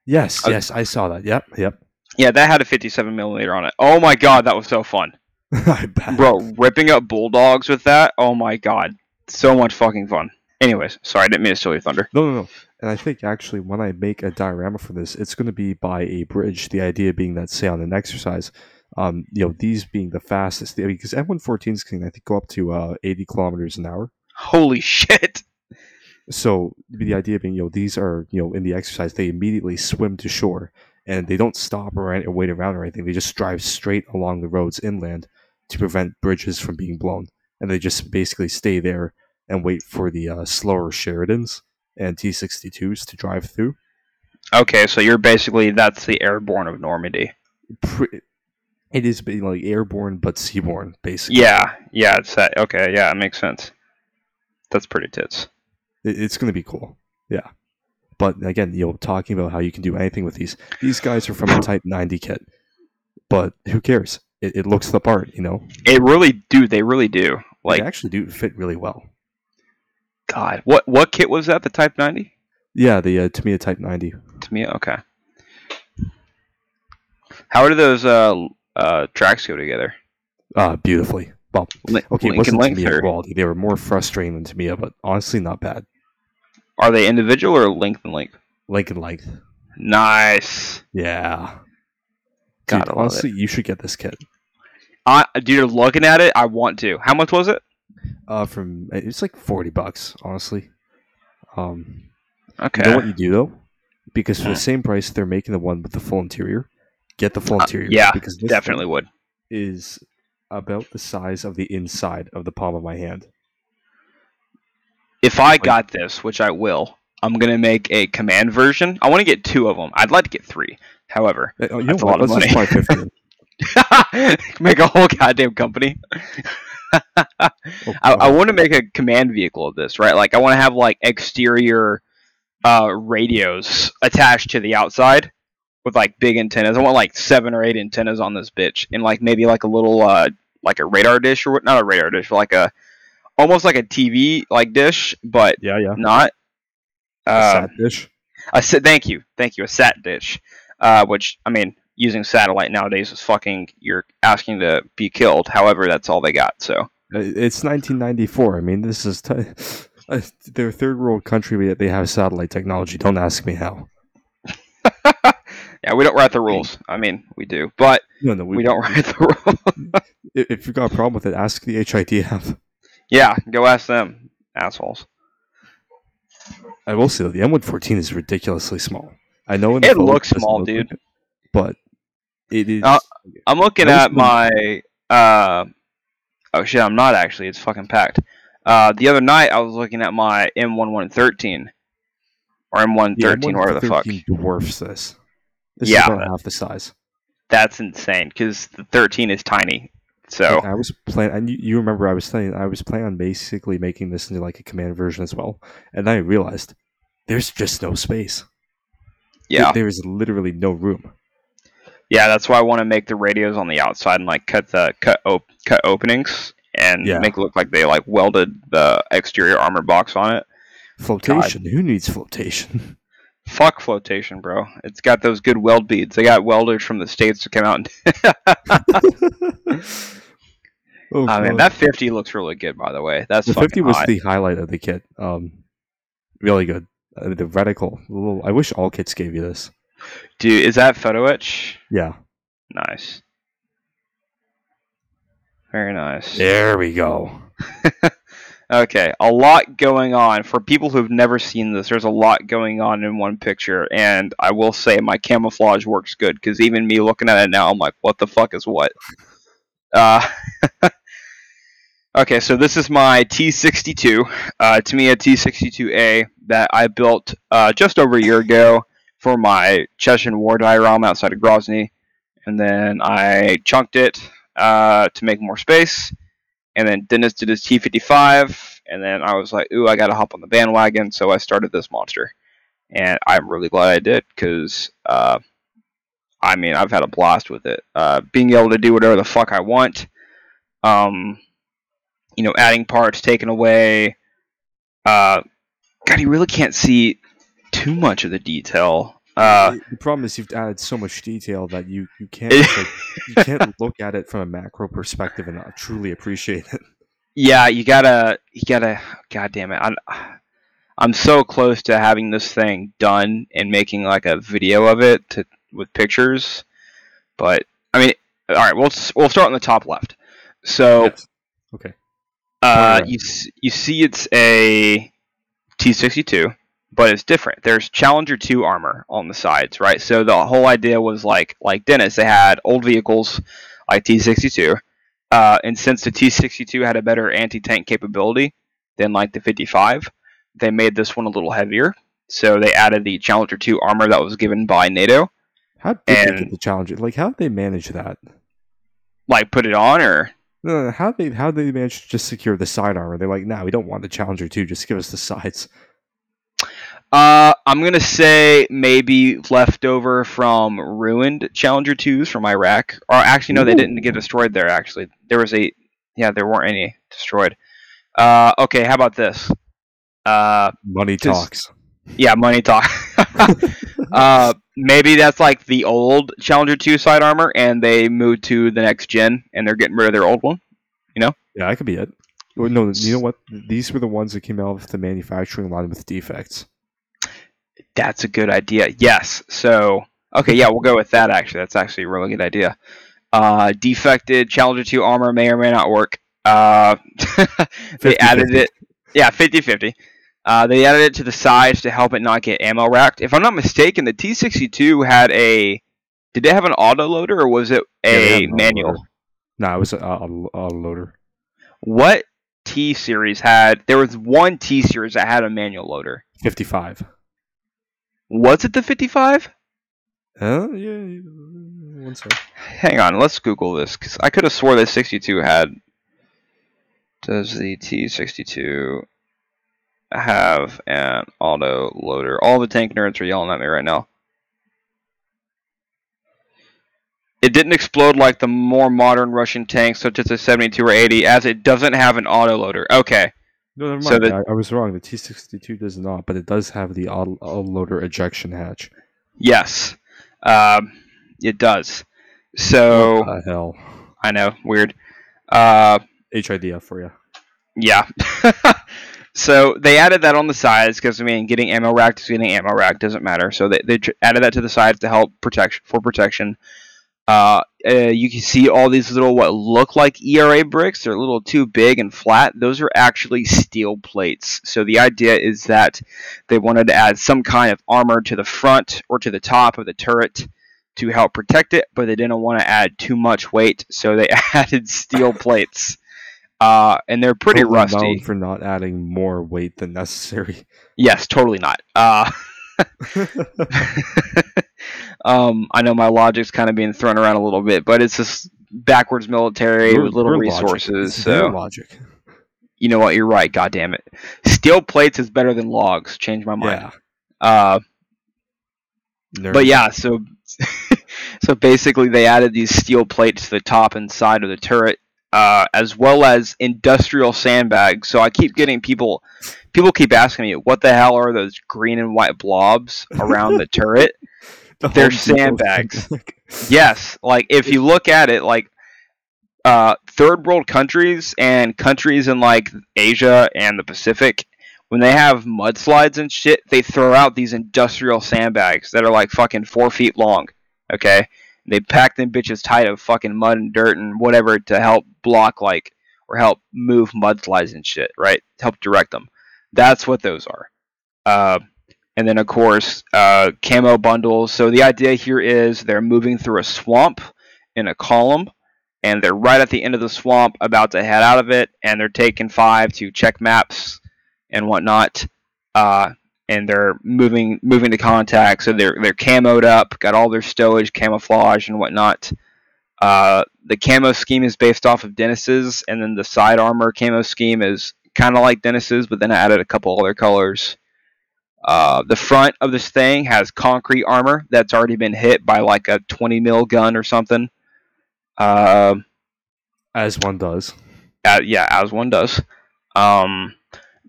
Yes, Uh, yes, I saw that. Yep, yep. Yeah, that had a fifty-seven millimeter on it. Oh my god, that was so fun. I bet. Bro, ripping up bulldogs with that. Oh my god, so much fucking fun. Anyways, sorry, I didn't mean to steal your thunder. No, no, no. And I think actually, when I make a diorama for this, it's going to be by a bridge. The idea being that, say, on an exercise, um, you know, these being the fastest, because M114s can, I think, go up to uh, 80 kilometers an hour. Holy shit! So the idea being, you know, these are, you know, in the exercise, they immediately swim to shore and they don't stop or, or wait around or anything. They just drive straight along the roads inland to prevent bridges from being blown. And they just basically stay there and wait for the uh, slower Sheridans and T62s to drive through. Okay, so you're basically that's the airborne of Normandy. It is being like airborne but seaborne, basically. Yeah, yeah, it's that. Okay, yeah, it makes sense. That's pretty tits. It- it's going to be cool. Yeah. But again, you know, talking about how you can do anything with these. These guys are from a Type 90 kit. But who cares? It, it looks the part, you know? It really do. They really do. Like, they actually do fit really well. God, what what kit was that? The Type 90? Yeah, the uh, Tamiya Type 90. To me, okay. How do those uh uh tracks go together? Uh, beautifully. Well, okay, it wasn't Tamiya or quality. They were more frustrating than Tamiya, but honestly, not bad. are they individual or length and length? Length and length. Nice. Yeah. Dude, honestly, you should get this kit. I, dude, looking at it, I want to. How much was it? Uh, from it's like forty bucks, honestly. Um, Okay. You know what you do though? Because for the same price they're making the one with the full interior, get the full Uh, interior. yeah, because this Definitely would. is about the size of the inside of the palm of my hand. If I got this, which I will, I'm gonna make a command version. I want to get two of them. I'd like to get three. However, Uh, oh, you That's a know what? lot of Let's just money. make a whole goddamn company. I, I want to make a command vehicle of this, right? Like I want to have like exterior uh, radios attached to the outside with like big antennas. I want like seven or eight antennas on this bitch, and like maybe like a little uh, like a radar dish or what? Not a radar dish, but like a almost like a TV like dish, but yeah, yeah. not. A Uh, sat dish. a sa- thank you, thank you. A sat dish, uh, which I mean, using satellite nowadays is fucking. You're asking to be killed. However, that's all they got. So Uh, It's 1994. I mean, this is t- uh, they're a third world country, but they have satellite technology. Don't ask me how. yeah, we don't write the rules. I mean, we do, but No, no, we, don't write the rules. If you've got a problem with it, ask the HIDF. yeah, go ask them, assholes. I will say though, the M114 is ridiculously small. I know in the It looks small, dude. But it is. Uh, I'm looking at my. Uh, oh shit, I'm not actually. It's fucking packed. Uh, the other night I was looking at my M1113 or M113, yeah, whatever the fuck. M113 dwarfs this. This Yeah. is about half the size. that's insane because the 13 is tiny. So I was planning, and you, remember I was saying I was planning on basically making this into like a command version as well, and then I realized there's just no space. yeah, there is literally no room. Yeah, that's why I want to make the radios on the outside and like cut the cut op- cut openings and Yeah. make it look like they like welded the exterior armor box on it. Flotation. Who needs flotation? Fuck flotation, bro. It's got those good weld beads. They got welders from the states to come out and. oh, I mean, God. that 50 looks really good, by the way. That's the fucking 50 was hot. the highlight of the kit. Um, really good. Uh, the reticle. Little, I wish all kits gave you this. Dude, is that photo etch? Yeah. Nice. Very nice. There we go. Okay, a lot going on. For people who've never seen this, there's a lot going on in one picture, and I will say my camouflage works good because even me looking at it now, I'm like, what the fuck is what? Uh, okay, so this is my T62, uh, Tamiya T62A that I built uh, just over a year ago for my Chechen War diorama outside of Grozny, and then I chunked it uh, to make more space and then Dennis did his T55, and then I was like, ooh, I gotta hop on the bandwagon, so I started this monster, and I'm really glad I did because, uh, I mean, I've had a blast with it. Uh, being able to do whatever the fuck I want, um, you know, adding parts, taking away. Uh, God, you really can't see too much of the detail. Uh, the problem is you've added so much detail that you, you can't like, you can't look at it from a macro perspective and not truly appreciate it. yeah, you gotta, you gotta. God damn it, I'm, I'm so close to having this thing done and making like a video of it to with pictures, but I mean, all right, we'll we'll start on the top left. So, Yes. Okay. uh, Alright. you you see it's a T62, but it's different. There's Challenger 2 armor on the sides, right? So the whole idea was like like Dennis, they had old vehicles like T62, uh, and since the T62 had a better anti-tank capability than like the 55, they made this one a little heavier. So they added the Challenger 2 armor that was given by NATO. How did they get the challenge? Like, how did they manage that? Like put it on, or No, how they how they manage to just secure the side armor? They're like, nah, we don't want the Challenger two. Just give us the sides. Uh, I'm gonna say maybe leftover from ruined Challenger twos from Iraq, or actually no, they didn't get destroyed there. Actually, there was a, yeah, there weren't any destroyed. Uh, okay, how about this? Uh, Money Just- talks. yeah, money talk. uh, maybe that's like the old Challenger two side armor, and they moved to the next gen, and they're getting rid of their old one. You know? Yeah, that could be it. No, you know what? These were the ones that came out of the manufacturing line with defects. That's a good idea. Yes. So, okay, yeah, we'll go with that. Actually, that's actually a really good idea. Uh, defected Challenger 2 armor may or may not work. Uh, they 50-50. added it. Yeah, 50-50. Uh, they added it to the sides to help it not get ammo racked. If I'm not mistaken, the T62 had a. Did they have an auto loader or was it a an manual? autoloader. Nah, it was a, a, a loader. What T series had? There was one T series that had a manual loader. Fifty-five. Was it the 55? Huh? Yeah. One sec. Hang on, let's Google this because I could have swore that 62 had. Does the T62 have an auto loader? All the tank nerds are yelling at me right now. It didn't explode like the more modern Russian tanks, such as the 72 or 80, as it doesn't have an auto loader. Okay, No, never So mind. the- I, I was wrong. The T sixty two does not, but it does have the loader ejection hatch. yes, um, it does. So What the hell? I know, weird. Uh, HIDF for you. Yeah. so they added that on the sides because I mean, getting ammo racked is getting ammo racked doesn't matter. So they, they added that to the sides to help protection for protection. Uh, uh, you can see all these little what look like ERA bricks. They're a little too big and flat. Those are actually steel plates. So the idea is that they wanted to add some kind of armor to the front or to the top of the turret to help protect it, but they didn't want to add too much weight, so they added steel plates. Uh, and they're pretty Totally rusty. known for not adding more weight than necessary. Yes, totally not. Uh, Um, I know my logic's kind of being thrown around a little bit, but it's just backwards military with little resources. So logic. you know what? You're right. God damn it. Steel plates is better than logs. Change my mind. Yeah. Uh, but yeah, so so basically they added these steel plates to the top and side of the turret, uh, as well as industrial sandbags. So I keep getting people people keep asking me, what the hell are those green and white blobs around the turret? The they're sandbags. Yes, like if you look at it, like uh, third world countries and countries in like Asia and the Pacific, when they have mudslides and shit, they throw out these industrial sandbags that are like fucking four feet long. Okay, they pack them bitches tight of fucking mud and dirt and whatever to help block like or help move mudslides and shit, right? Help direct them. That's what those are. Uh, and then of course uh, camo bundles. So the idea here is they're moving through a swamp in a column, and they're right at the end of the swamp, about to head out of it, and they're taking five to check maps and whatnot. Uh, and they're moving moving to contact, so they're they're camoed up, got all their stowage, camouflage, and whatnot. Uh, the camo scheme is based off of Dennis's, and then the side armor camo scheme is kind of like Dennis's, but then I added a couple other colors. Uh, the front of this thing has concrete armor that's already been hit by like a 20 mil gun or something. Uh, As one does. uh, yeah, as one does. Um,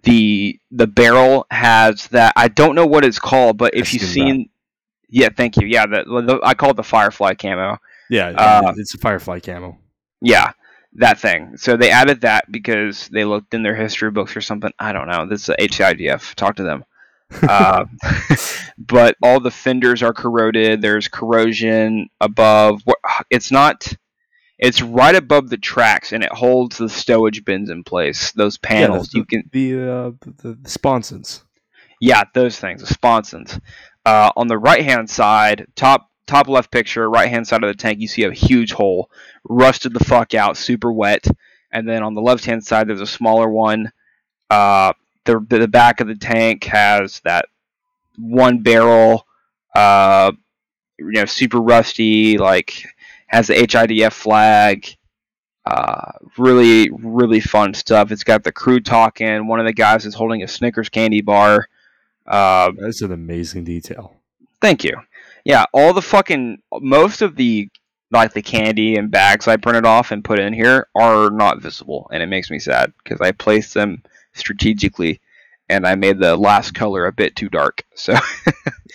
the the barrel has that. I don't know what it's called, but if I've you've seen seen, yeah, thank you. Yeah, the, the, I call it the Firefly camo. Yeah, Uh, it's a Firefly camo. Yeah, that thing. So they added that because they looked in their history books or something. I don't know. This is HIDF. Talk to them. Uh, but all the fenders are corroded. There's corrosion above. It's not. It's right above the tracks, and it holds the stowage bins in place. Those panels. the, you can. the uh, the, the sponsons. Yeah, those things. The sponsons. Uh, on the right hand side, top top left picture, right hand side of the tank, you see a huge hole, rusted the fuck out, super wet. And then on the left hand side, there's a smaller one. Uh, the the back of the tank has that one barrel, uh, you know, super rusty, like has the HIDF flag. Uh, really, really fun stuff. It's got the crew talking. One of the guys is holding a Snickers candy bar. Uh, That's an amazing detail. Thank you. Yeah, all the fucking most of the like the candy and bags I printed off and put in here are not visible, and it makes me sad because I placed them strategically, and I made the last color a bit too dark. So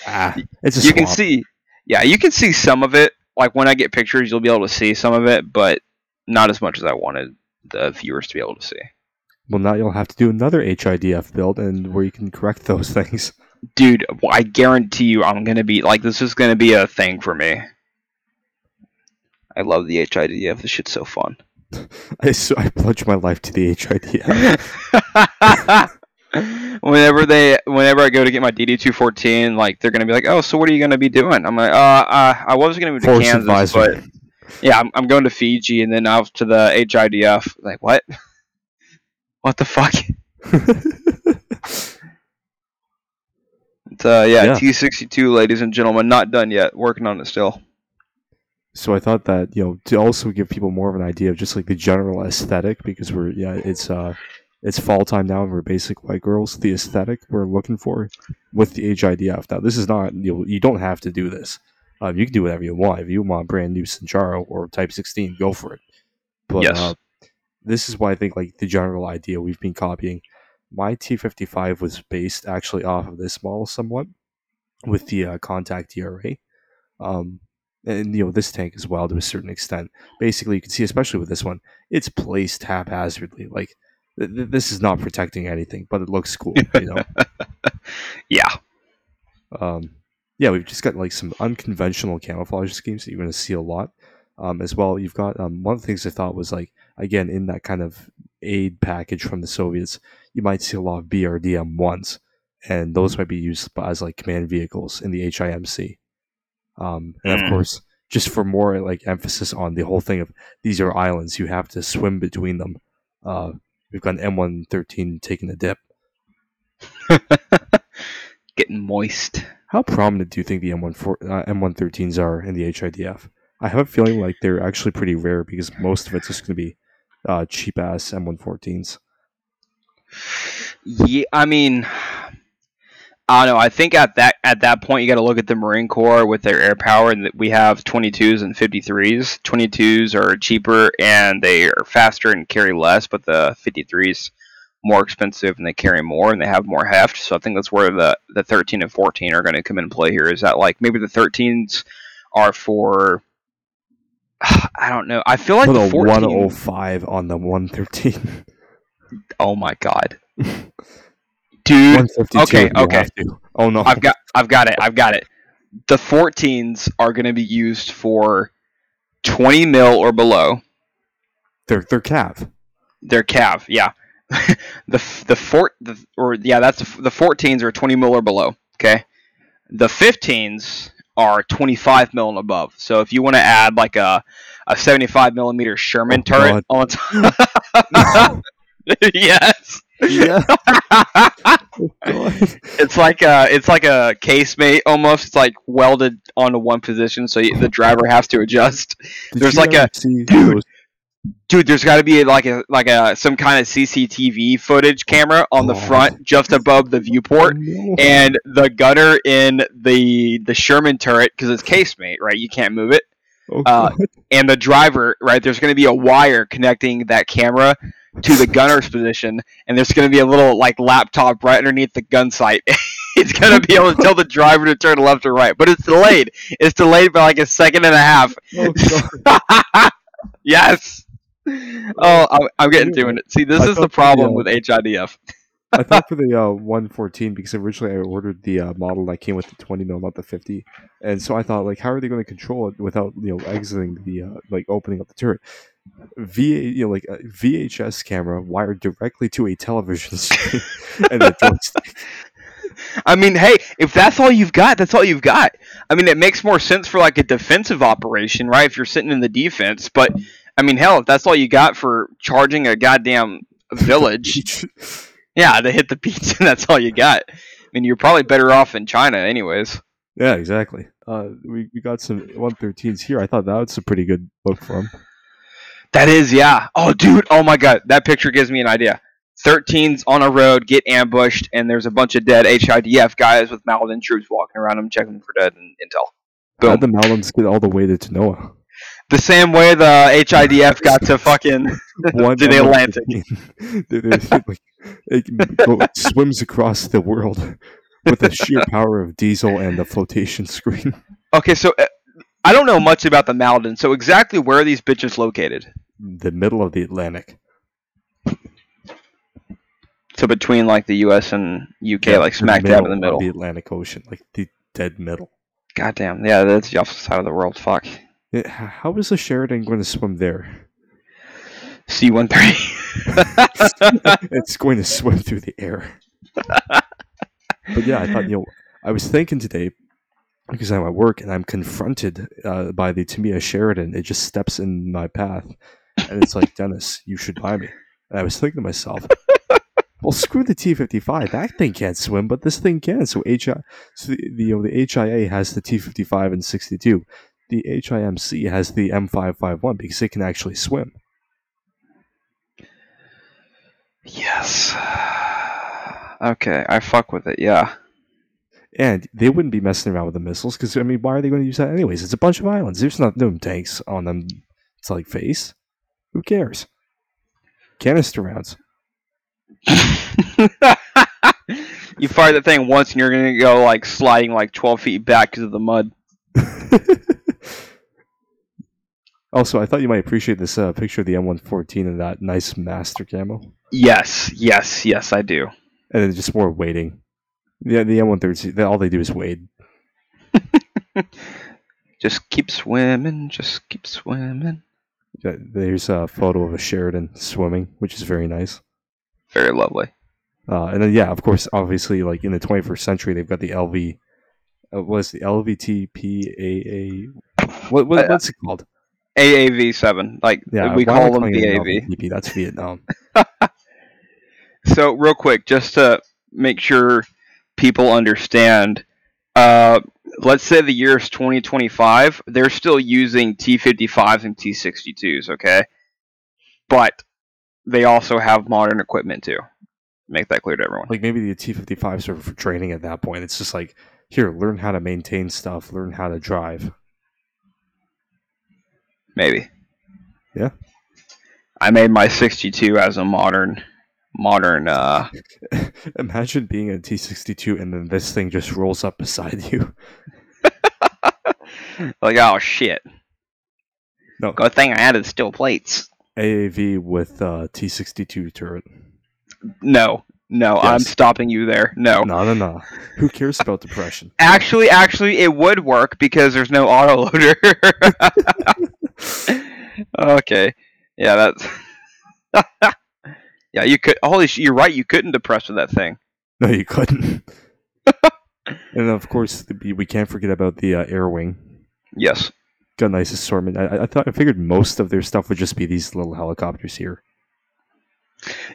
Ah, it's a you can see, yeah, you can see some of it. Like when I get pictures, you'll be able to see some of it, but not as much as I wanted the viewers to be able to see. Well, now you'll have to do another HIDF build, and where you can correct those things. Dude, I guarantee you, I'm gonna be like this is gonna be a thing for me. I love the HIDF. This shit's so fun. I, so I pledge my life to the HIDF. whenever they, whenever I go to get my DD two fourteen, like they're gonna be like, "Oh, so what are you gonna be doing?" I'm like, "Uh, uh I was gonna move to Force Kansas, but yeah, I'm, I'm going to Fiji and then out to the HIDF." Like, what? What the fuck? It's, uh, yeah, Yeah. T sixty two, ladies and gentlemen, not done yet. Working on it still. So I thought that you know to also give people more of an idea of just like the general aesthetic because we're yeah it's uh it's fall time now and we're basic white girls the aesthetic we're looking for with the HIDF now this is not you know, you don't have to do this. Um, you can do whatever you want. If you want brand new Centauro or Type 16 go for it. But Yes. uh, this is why I think like the general idea we've been copying. My T55 was based actually off of this model somewhat with the uh, contact DRA um, and you know this tank as well to a certain extent. Basically, you can see, especially with this one, it's placed haphazardly. Like th- th- this is not protecting anything, but it looks cool. You know, Yeah, um, yeah, we've just got like some unconventional camouflage schemes that you're going to see a lot. Um, as well, you've got um, one of the things I thought was like again in that kind of aid package from the Soviets, you might see a lot of BRDM ones, and those might be used as like command vehicles in the HIMC. Um, and of Mm. course, just for more like emphasis on the whole thing of these are islands, you have to swim between them. Uh, we've got an M113 taking a dip. getting moist. How prominent do you think the M1 uh, M113s are in the HIDF? I have a feeling like they're actually pretty rare because most of it's just going to be uh, cheap ass M114s. Yeah, I mean, I don't know. I think at that at that point you got to look at the Marine Corps with their air power, and we have 22s and 53s. 22s are cheaper and they are faster and carry less, but the 53s more expensive and they carry more and they have more heft. So I think that's where the the 13 and 14 are going to come into play here. Is that like maybe the 13s are for I don't know. I feel like Put the 14 105 on the 113. Oh my god. Dude, okay, okay. Oh no. I've got I've got it. I've got it. The 14s are going to be used for 20 mil or below. They're they're cav. They're cav, yeah. the the fort the, or yeah, that's the, 14s are 20 mil or below. Okay. The 15s are 25 mil and above. So if you want to add like a a 75 millimeter Sherman Oh, turret on top, yes. Yeah. Oh, it's like a it's like a casemate almost. It's like welded onto one position, so you, the driver has to adjust. Did There's like a- dude, those- Dude, there's got to be like a like a some kind of CCTV footage camera on the Oh. front, just above the viewport, Oh, no. and the gunner in the the Sherman turret because it's casemate, right? You can't move it, Oh, uh, and the driver, right? There's going to be a wire connecting that camera to the gunner's position, and there's going to be a little like laptop right underneath the gun sight. it's going to be able to tell the driver to turn left or right, but it's delayed. It's delayed by like a second and a half. Oh, yes. Oh, I'm, I'm getting to it. See, this I is the thought the, problem uh, with HIDF. I thought for the uh, 114 because originally I ordered the uh, model that came with the 20 mil, not the 50, and so I thought like, how are they going to control it without you know exiting the uh, like opening up the turret? VA, you know, like a VHS camera wired directly to a television screen and a joystick. I mean, hey, if that's all you've got, that's all you've got. I mean, it makes more sense for like a defensive operation, right? If you're sitting in the defense, but I mean, hell, if that's all you got for charging a goddamn village, yeah, to hit the beach, and that's all you got. I mean, you're probably better off in China, anyways. yeah, exactly. Uh, we, we got some 113s here. I thought that was a pretty good book for them. That is, yeah. Oh, dude. Oh my god, that picture gives me an idea. 13's on a road, get ambushed, and there's a bunch of dead HIDF guys with Maladin troops walking around them, checking for dead and intel. How'd Boom. the Malams get all the way to Tanoa? The same way the HIDF got to fucking One to the Atlantic. M113. They're- they're like, it swims across the world with the sheer power of diesel and the flotation screen. Okay, so uh, I don't know much about the Maladin. So exactly where are these bitches located? The middle of the Atlantic. So between like the U.S. and U.K., Yeah, like smack dab in the of middle. the Atlantic Ocean, like the dead middle. Goddamn, yeah, that's the opposite side of the world. Fuck. H- How is the Sheridan going to swim there? C one three. it's going to swim through the air. but yeah, I thought you know, I was thinking today because I'm at work and I'm confronted uh, by the Tamiya Sheridan. It just steps in my path, and it's like, Dennis, you should buy me. And I was thinking to myself, well, screw the T55. That thing can't swim, but this thing can. So HI, so the, the you know the HIA has the T55 and 62. The HIMC has the M551 because it can actually swim. Yes. Okay, I fuck with it. Yeah. And they wouldn't be messing around with the missiles because I mean, why are they going to use that anyways? It's a bunch of islands. There's not no tanks on them to like face. Who cares? Canister rounds. you fire the thing once and you're gonna go like sliding like 12 feet back because of the mud. also, I thought you might appreciate this uh, picture of the M114 and that nice master camo, Yes, yes, yes, I do. and then just more waiting. Yeah, the M113. they- All they do is wade. Just keep swimming, just keep swimming. Yeah, There's a photo of a Sheridan swimming, which is very nice. Very lovely. Uh, and then, yeah, of course, obviously, like in the 21st century, they've got the LV. Uh, what's the LVTPAA? What, what Uh, what's it called? AAV seven, like Yeah, we why am I call them VAV. LVTP? That's Vietnam. So real quick, just to make sure people understand, uh, let's say the year is 2025, they're still using T55s and T62s, okay? But they also have modern equipment too. Make that clear to everyone. Like maybe the T fifty fives are for training at that point. It's just like here, learn how to maintain stuff, learn how to drive. Maybe. Yeah. I made my 62 as a modern, modern. uh Imagine being a T sixty two and then this thing just rolls up beside you. Like, oh shit. No. Good thing I added steel plates. AAV with uh, T sixty two turret. No, no, I'm stopping you there. No. No, no, no. Who cares about depression? Actually, actually, it would work because there's no autoloader. okay. Yeah, that's. Yeah, you could. Holy sh! You're right. You couldn't depress with that thing. No, you couldn't. and of course, we can't forget about the uh, air wing. Yes. Got a nice assortment. I, I- thought I figured most of their stuff would just be these little helicopters here.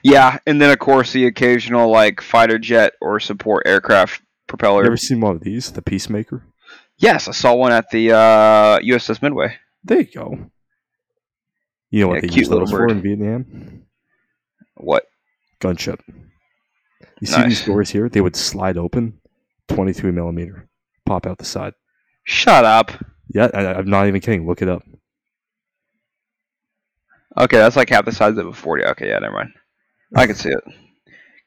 Yeah, and then of course the occasional like fighter jet or support aircraft propeller. You ever seen one of these? The Peacemaker. Yes, I saw one at the uh, USS Midway. There you go. You know what Yeah, they cute use little those for in Vietnam? What? Gunship. You see these doors here? They would slide open, twenty-three millimeter, pop out the side. Shut up. Yeah, I, I'm not even kidding. Look it up. Okay, that's like half the size of a 40. Okay, yeah, never mind. I can see it.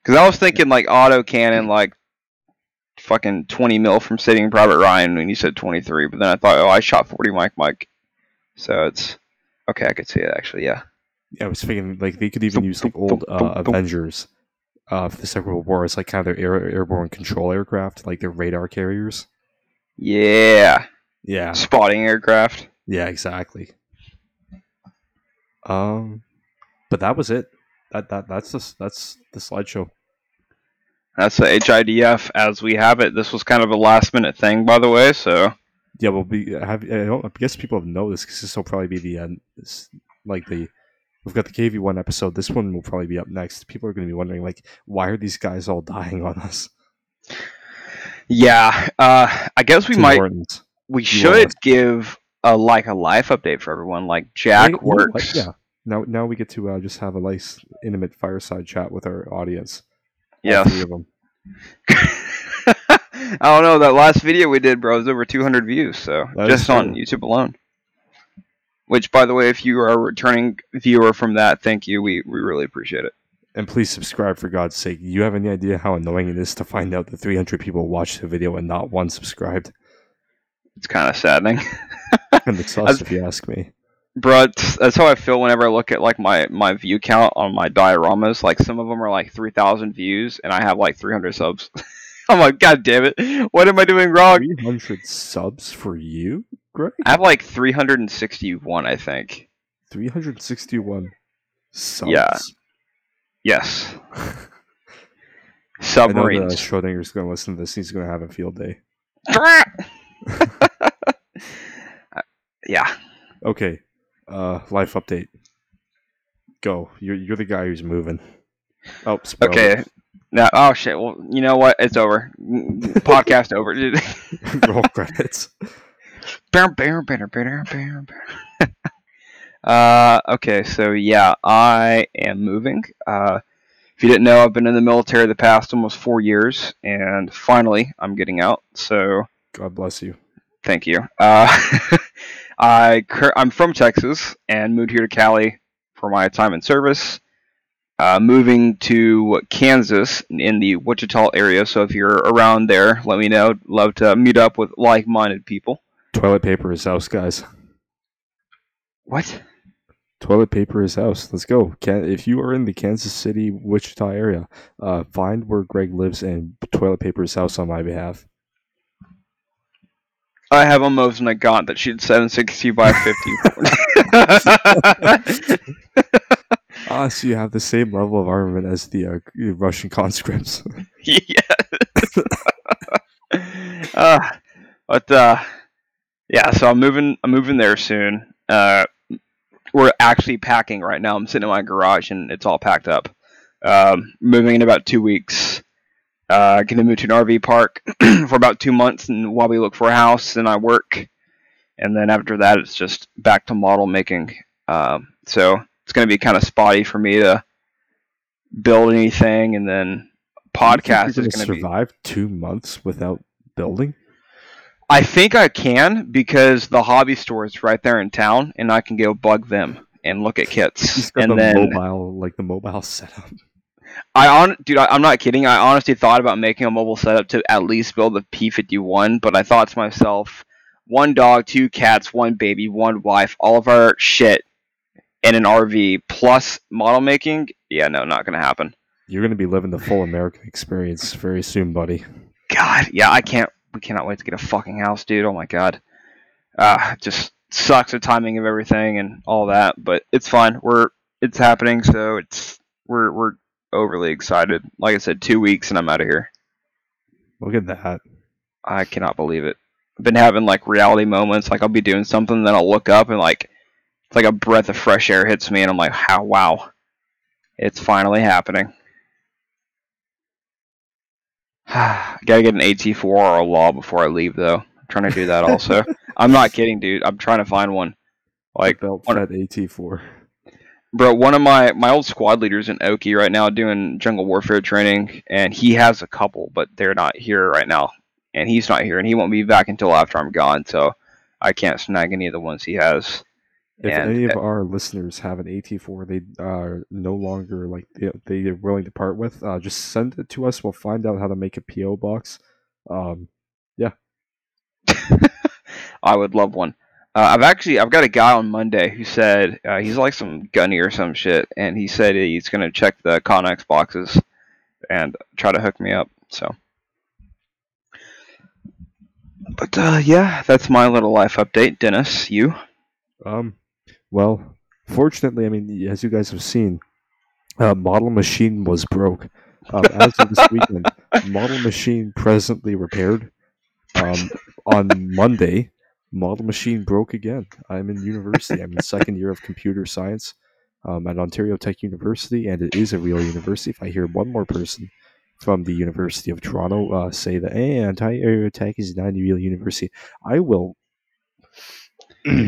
Because I was thinking like auto cannon, like fucking 20 mil from Saving Private Ryan when you said 23, but then I thought, oh, I shot 40 Mike Mike. So it's okay. I could see it actually. Yeah. Yeah, I was thinking like they could even use like old uh. Avengers uh, for the Second World War as like kind of their air, airborne control aircraft, like their radar carriers. Yeah. Yeah, Spotting aircraft. yeah, exactly. Um, but that was it. That that that's the that's the slideshow. That's the HIDF as we have it. This was kind of a last minute thing, by the way. So Yeah, well, we have. I, don't, I guess people have noticed because this will probably be the end. This, like the we've got the KV one episode. This one will probably be up next. People are going to be wondering like, why are these guys all dying on us? yeah, uh, I guess we might we should give a like a life update for everyone. Like Jack Wait, you know what? works. Yeah. Now, now we get to uh, just have a nice, intimate fireside chat with our audience. all Yes. three of them. I don't know. That last video we did, bro, was over 200 views. So That just on. YouTube alone. Which, by the way, if you are a returning viewer from that, thank you. We we really appreciate it. And please subscribe for God's sake. You have any idea how annoying it is to find out that 300 people watched the video and not one subscribed? It's kind of saddening, And us, if you ask me. bro. That's how I feel whenever I look at like my my view count on my dioramas. Like some of them are like 3,000 views, and I have like 300 subs. I'm like, God damn it! What am I doing wrong? 300 subs for you, Gregg? I have like 361, I think. 361 subs. Yeah. Yes. I know that uh, Schrodinger's going to listen to this. He's going to have a field day. yeah. Okay. Uh, life update. Go. You're, you're the guy who's moving. Oh. Okay. Now, oh shit. Well, you know what? It's over. Podcast over. Roll credits. Uh, okay, so yeah, I am moving. Uh, if you didn't know, I've been in the military the past almost four years, and finally, I'm getting out. So God bless you. thank you. Uh, I I'm from Texas and moved here to Cali for my time in service. Uh, moving to Kansas in the Wichita area. So if you're around there, let me know. Love to meet up with like-minded people. Toilet paper is house, guys. What? Toilet paper is house. Let's go. Can, if you are in the Kansas City, Wichita area, uh, find where Gregg lives and toilet paper is house on my behalf. I have a Mosin Nagant that shoots 760 by 50. Ah, so you have the same level of armament as the uh, Russian conscripts. yeah. uh, but uh, yeah, so I'm moving. I'm moving there soon. Uh, we're actually packing right now. I'm sitting in my garage and it's all packed up. Um, moving in about two weeks. Uh, gonna move to an RV park for about two months, and while we look for a house, and I work, and then after that, it's just back to model making. Um, so it's gonna be kind of spotty for me to build anything, and then podcast You is gonna be. survive two months without building. I think I can because the hobby store is right there in town, and I can go bug them and look at kits, and the then mobile, like the mobile setup. I on dude, I, I'm not kidding. I honestly thought about making a mobile setup to at least build the P51, but I thought to myself, one dog, two cats, one baby, one wife, all of our shit in an RV plus model making. Yeah, no, not gonna happen. You're going to be living the full American experience very soon, buddy. God, yeah, I can't. We cannot wait to get a fucking house, dude. Oh my god. Uh, it just sucks the timing of everything and all that, but it's fine. We're it's happening, so it's we're we're overly excited. Like I said, two weeks and I'm out of here. Look at that. I cannot believe it. I've been having like reality moments. Like I'll be doing something, then I'll look up and like it's like a breath of fresh air hits me, and I'm like, how wow, it's finally happening. Gotta get an AT4 or a law before I leave, though. I'm trying to do that also. I'm not kidding, dude. I'm trying to find one. Like, belt one- fed AT4. bro, one of my my old squad leaders in Oki right now doing jungle warfare training, and he has a couple, but they're not here right now, and he's not here, and he won't be back until after I'm gone, so I can't snag any of the ones he has. If And- any of our listeners have an AT4 they are no longer like they, they are willing to part with, uh, just send it to us. We'll find out how to make a PO box. Um, yeah, I would love one. Uh, I've actually I've got a guy on Monday who said uh, he's like some gunny or some shit, and he said he's gonna check the Connex boxes and try to hook me up. So, but uh, yeah, that's my little life update. Dennis, you? um, well, fortunately, I mean, as you guys have seen, uh, Model Machine was broke. Um, as of this weekend, Model Machine presently repaired. Um, on Monday, Model Machine broke again. I'm in university. I'm in second year of computer science um, at Ontario Tech University, and it is a real university. If I hear one more person from the University of Toronto uh, say that, hey, Ontario Tech is not a real university, I will.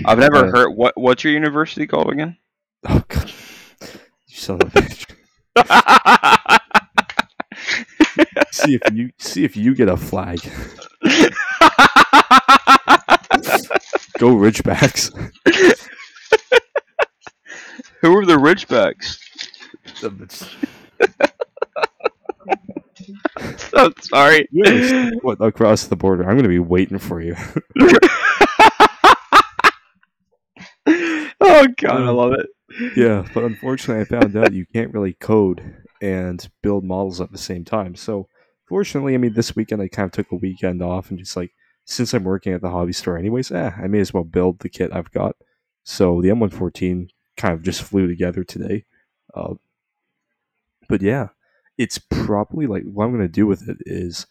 I've never heard what what's your university called again? Oh, God. You son of a bitch. see if you see if you get a flag. Go Ridgebacks. Who are the Ridgebacks? I'm sorry. You have a step foot across the border. I'm going to be waiting for you. oh god, I love it. yeah, but unfortunately, I found out you can't really code and build models at the same time. So, fortunately, I mean, this weekend I kind of took a weekend off and just like, since I'm working at the hobby store anyways, eh, I may as well build the kit I've got. So, the M114 kind of just flew together today. Uh, but yeah, it's probably like what I'm going to do with it is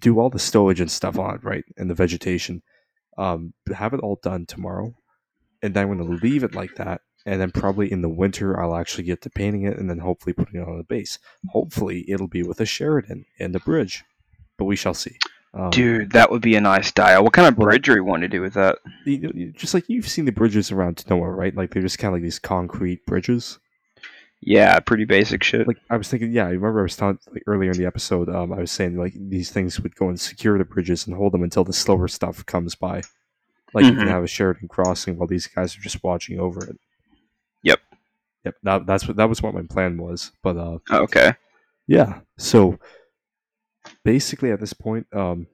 do all the stowage and stuff on it, right? And the vegetation. Um, have it all done tomorrow. And then I'm going to leave it like that and then probably in the winter I'll actually get to painting it and then hopefully putting it on the base. Hopefully it'll be with a Sheridan and a bridge, but we shall see. Um, Dude, that would be a nice dial. What kind of bridge are you want to do with that? you- you- just like you've seen the bridges around Tanoa, right? Like they're just kind of like these concrete bridges. Yeah, pretty basic shit. Like I was thinking, yeah, I remember I was telling like earlier in the episode, um, I was saying like these things would go and secure the bridges and hold them until the slower stuff comes by. Like you can have a Sheridan crossing while these guys are just watching over it. Yep. Yep. That, that's what that was what my plan was, but uh, okay. Yeah. So basically, at this point, um,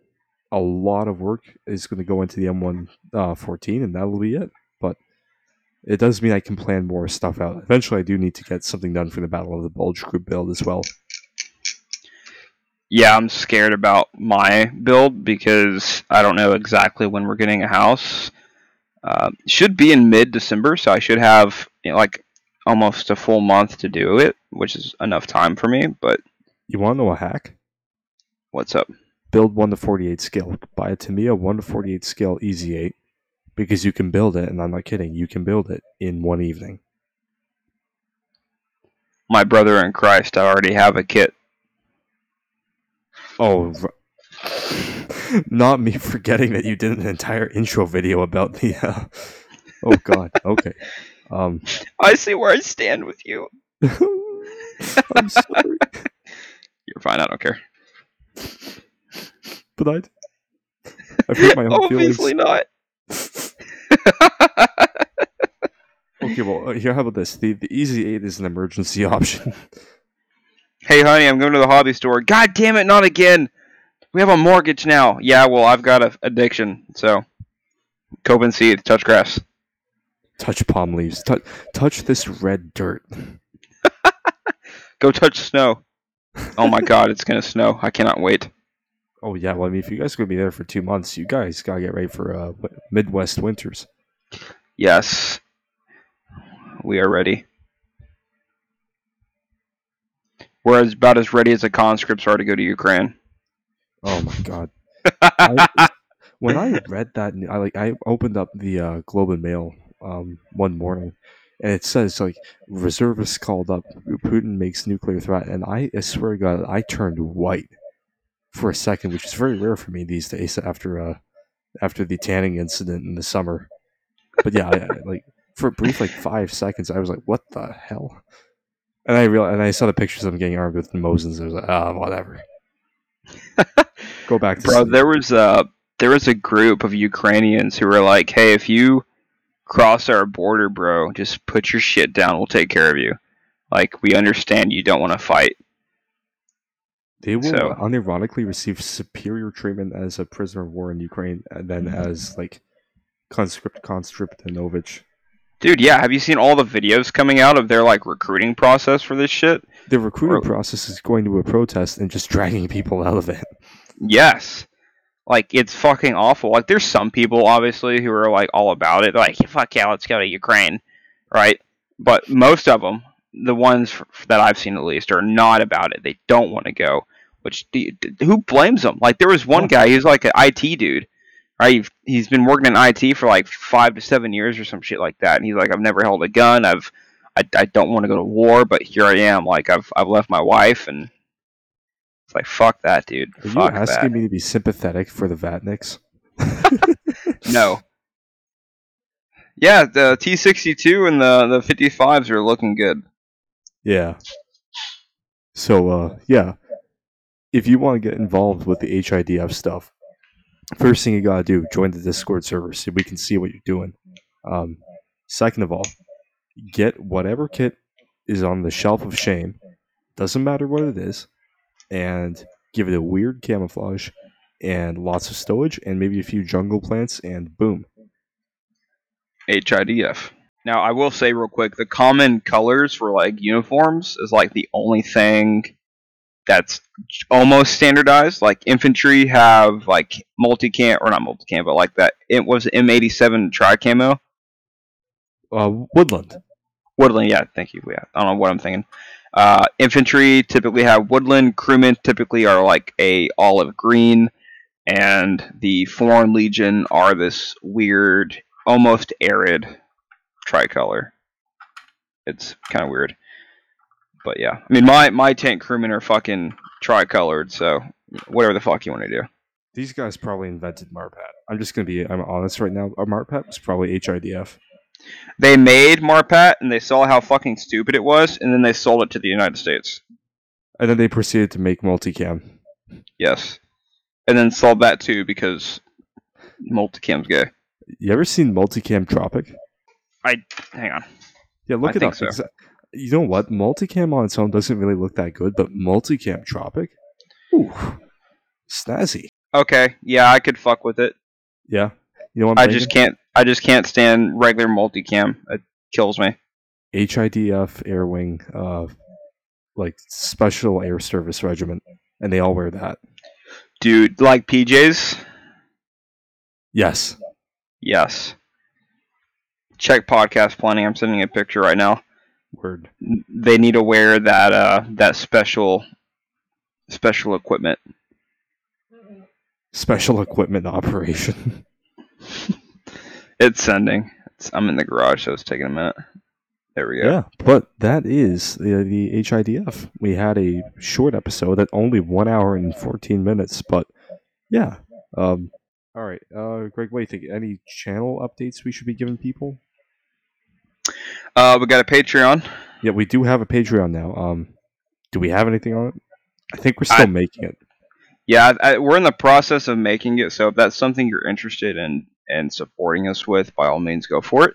a lot of work is going to go into the M1 uh, 14, and that'll be it. But it does mean I can plan more stuff out. Eventually, I do need to get something done for the Battle of the Bulge group build as well. Yeah, I'm scared about my build because I don't know exactly when we're getting a house. Uh, should be in mid December, so I should have you know, like almost a full month to do it, which is enough time for me. But You want to know a hack? what's up? Build 1 to 48 skill. Buy a Tamiya 1 to 48 skill Easy 8 because you can build it, and I'm not kidding, you can build it in one evening. My brother in Christ, I already have a kit. Oh, not me forgetting that you did an entire intro video about the. Uh... Oh God. Okay. Um. I see where I stand with you. I'm sorry, You're fine. I don't care. but I. I've hurt my own feelings. Obviously not. Okay, well, uh, here. How about this? The the Easy Eight is an emergency option. Hey, honey, I'm going to the hobby store. God damn it, not again. We have a mortgage now. Yeah, well, I've got an addiction, so cope and seed, touch grass. touch palm leaves. Touch touch this red dirt. Go touch snow. Oh my god, it's gonna snow. I cannot wait. Oh yeah. Well, I mean, if you guys are gonna be there for two months, you guys gotta get ready for uh, Midwest winters. Yes, we are ready. We're as, about as ready as the conscripts are to go to Ukraine. Oh my god. I, when I read that, I like I opened up the uh, Globe and Mail um, one morning, and it says like reservists called up, Putin makes nuclear threat, and I, I swear to God, I turned white for a second, which is very rare for me these days after uh after the tanning incident in the summer. But yeah, I, I, like for a brief like five seconds, I was like, "What the hell?" And I real and I saw the pictures of him getting armed with Mosins. I was like, "Ah, whatever." Go back to Bro, sleep. there was a there was a group of Ukrainians who were like, "Hey, if you cross our border, bro, just put your shit down. We'll take care of you. Like, we understand you don't want to fight." They will So- unironically receive superior treatment as a prisoner of war in Ukraine and then as like conscript Konstriptinovich. Dude, yeah, have you seen all the videos coming out of their like recruiting process for this shit? The recruiting Or- process is going to a protest and just dragging people out of it. Yes. Like it's fucking awful. Like there's some people obviously who are like all about it. They're like, fuck yeah, let's go to Ukraine, right? But most of them, the ones f- that I've seen at least, are not about it. They don't want to go. Which who blames them? Like there was one guy. He's like an IT dude, right? He's been working in IT for like five to seven years or some shit like that. And he's like, I've never held a gun. I've I, I don't want to go to war, but here I am. Like I've I've left my wife and it's like fuck that, dude. Are you fuck asking that. me to be sympathetic for the Vatniks? No. Yeah, the T sixty two and the the fifty fives are looking good. Yeah. So uh yeah. If you want to get involved with the HIDF stuff, first thing you gotta do, join the Discord server so we can see what you're doing. Um second of all, get whatever kit is on the shelf of shame. Doesn't matter what it is, and give it a weird camouflage and lots of stowage and maybe a few jungle plants and boom. HIDF. Now I will say real quick, the common colors for like uniforms is like the only thing that's almost standardized. Like infantry have like multicam or not multicam, but like that it was M eighty seven tri camo. Uh woodland. Woodland, yeah, thank you. Yeah, I don't know what I'm thinking. Uh, infantry typically have woodland. Crewmen typically are like a olive green, and the foreign legion are this weird, almost arid tricolor. It's kind of weird, but yeah. I mean, my my tank crewmen are fucking tricolored, so whatever the fuck you want to do. These guys probably invented Marpat. I'm just gonna be I'm honest right now. A Marpat was probably HIDF. They made Marpat, and they saw how fucking stupid it was, and then they sold it to the United States. And then they proceeded to make multicam. Yes. And then sold that too because multicam's gay. You ever seen Multicam Tropic? I hang on. Yeah, look I it up. so. You know what? Multicam on its own doesn't really look that good, but Multicam Tropic, ooh, snazzy. Okay, yeah, I could fuck with it. Yeah, you know what I thinking? just can't. I just can't stand regular multicam. It kills me. HIDF Air Wing, uh, like Special Air Service Regiment, and they all wear that. Dude, like PJs? Yes, Yes. Check podcast planning. I'm sending a picture right now. Word. They need to wear that uh that special special equipment. Special equipment operation. It's sending. It's, I'm in the garage, so it's taking a minute. There we go. Yeah, but that is the, the HIDF. We had a short episode at only one hour and 14 minutes, but yeah. Um, all right, uh, Gregg, what do you think? Any channel updates we should be giving people? Uh, we got a Patreon. Yeah, we do have a Patreon now. Um, do we have anything on it? I think we're still I- making it. Yeah, I, I, we're in the process of making it. So if that's something you're interested in and supporting us with, by all means, go for it.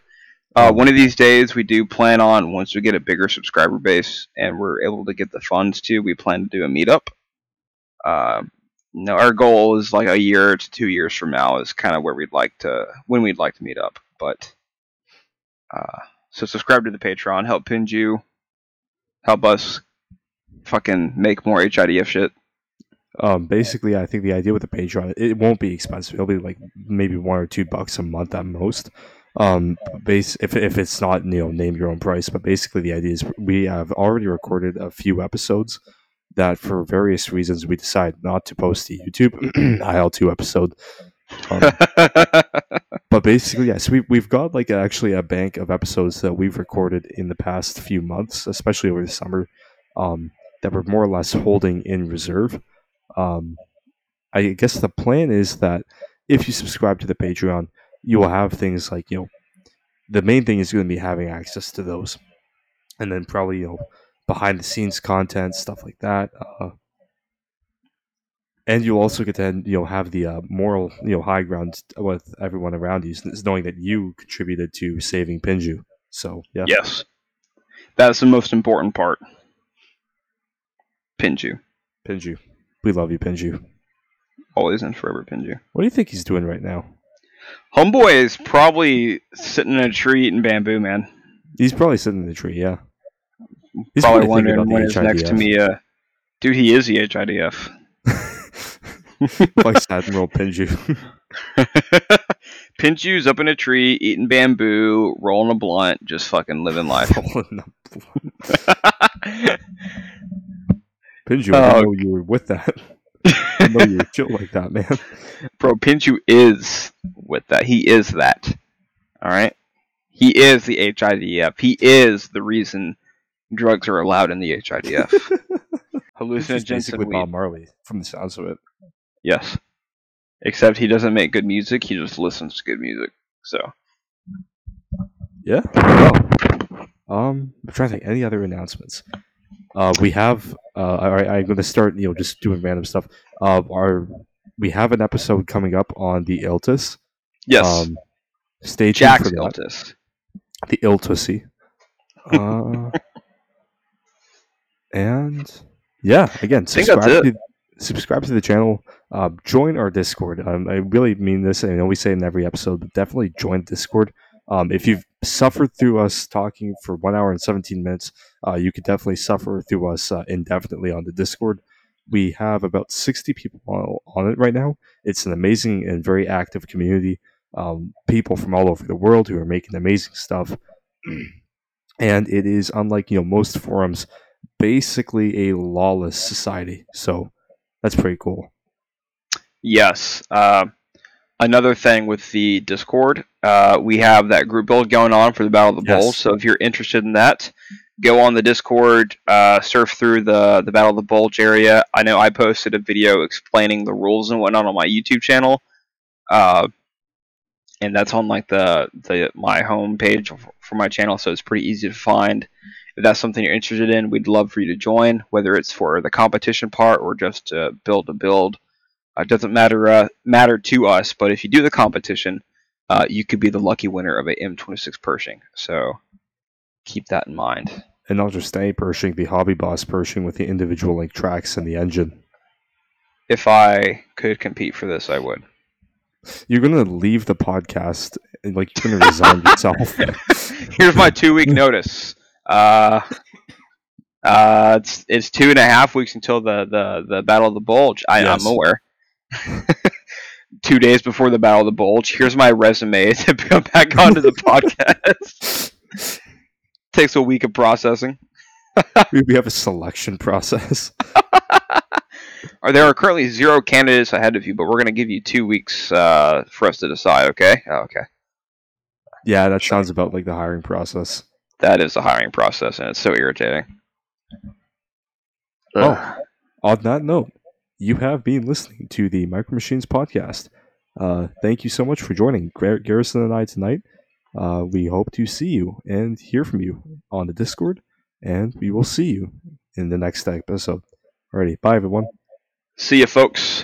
Uh, one of these days, we do plan on once we get a bigger subscriber base and we're able to get the funds to, we plan to do a meetup. Uh, no, our goal is like a year to two years from now is kind of where we'd like to when we'd like to meet up. But uh, so subscribe to the Patreon, help Pinju, help us fucking make more HIDF shit. Um, basically, I think the idea with the Patreon, it won't be expensive. It'll be like maybe one or two bucks a month at most. Um, base if if it's not you know name your own price, but basically the idea is we have already recorded a few episodes that for various reasons we decide not to post to YouTube. IL two episode. Um, but basically, yes, we we've got like actually a bank of episodes that we've recorded in the past few months, especially over the summer, um, that we're more or less holding in reserve. Um, I guess the plan is that if you subscribe to the Patreon, you will have things like you know, the main thing is going to be having access to those, and then probably you know behind the scenes content stuff like that. Uh, and you'll also get to you know have the uh, moral you know high ground with everyone around you, knowing that you contributed to saving Pinju. So yeah, yes, that's the most important part. Pinju, Pinju, we love you, Pinju. always and forever, Pinju. What do you think he's doing right now? Homeboy is probably sitting in a tree eating bamboo, man. He's probably sitting in the tree. Yeah, He's probably probably wondering when he's next to me. Uh, dude, he is the HIDF. Vice Admiral Pinju. Pinju's up in a tree eating bamboo, rolling a blunt, just fucking living life. Pinju, I Oh. didn't know you were with that. I know you were chill like that, man. Bro, Pinchu is with that. He is that. All right. He is the HIDF. He is the reason drugs are allowed in the HIDF. Hallucinogens basically and weed. Bob Marley, from the sounds of it. Yes. Except he doesn't make good music. He just listens to good music. So Yeah. Well, um, I'm trying to think. Any other announcements? Uh, we have. Uh, all right, I'm going to start. You know, just doing random stuff. Uh, our we have an episode coming up on the Iltis. yes, Um, stay tuned Jack's for that. Iltis. The Iltussy. Uh, and yeah, again, think that's subscribe to subscribe to the channel. Uh, join our Discord. Um, I really mean this. I know we say in every episode, but definitely join Discord. Um, if you've suffered through us talking for one hour and 17 minutes, uh, you could definitely suffer through us uh, indefinitely on the Discord. We have about 60 people on, on it right now. It's an amazing and very active community. Um, people from all over the world who are making amazing stuff. and it is unlike you know most forums, basically a lawless society. So that's pretty cool. Yes. Uh, another thing with the Discord, uh, we have that group build going on for the Battle of the Yes. Bulge. So if you're interested in that, go on the Discord, uh, surf through the the Battle of the Bulge area. I know I posted a video explaining the rules and whatnot on my YouTube channel, uh, and that's on like the the my home page for my channel, so it's pretty easy to find. If that's something you're interested in, we'd love for you to join, whether it's for the competition part or just to build a build. Uh, it doesn't matter uh, matter to us, but if you do the competition, uh, you could be the lucky winner of a M26 Pershing. So keep that in mind. And not just any Pershing, the hobby boss Pershing with the individual link tracks and the engine. If I could compete for this, I would. You're gonna leave the podcast and like you're gonna resign yourself. Here's my two week notice. Uh, uh, it's it's two and a half weeks until the the, the Battle of the Bulge. I, Yes. I'm aware. two days before the Battle of the Bulge. Here's my resume to come back onto the podcast. Takes a week of processing. we have a selection process. Or there are currently zero candidates ahead of you, but we're going to give you two weeks uh, for us to decide. Okay? Oh, okay. Yeah, that sounds about like the hiring process. That is the hiring process, and it's so irritating. Oh, on that note, you have been listening to the Micro Machines podcast. Uh, thank you so much for joining Gar- Garrison and I tonight. Uh, we hope to see you and hear from you on the Discord, and we will see you in the next episode. Alrighty, bye everyone. See you, folks.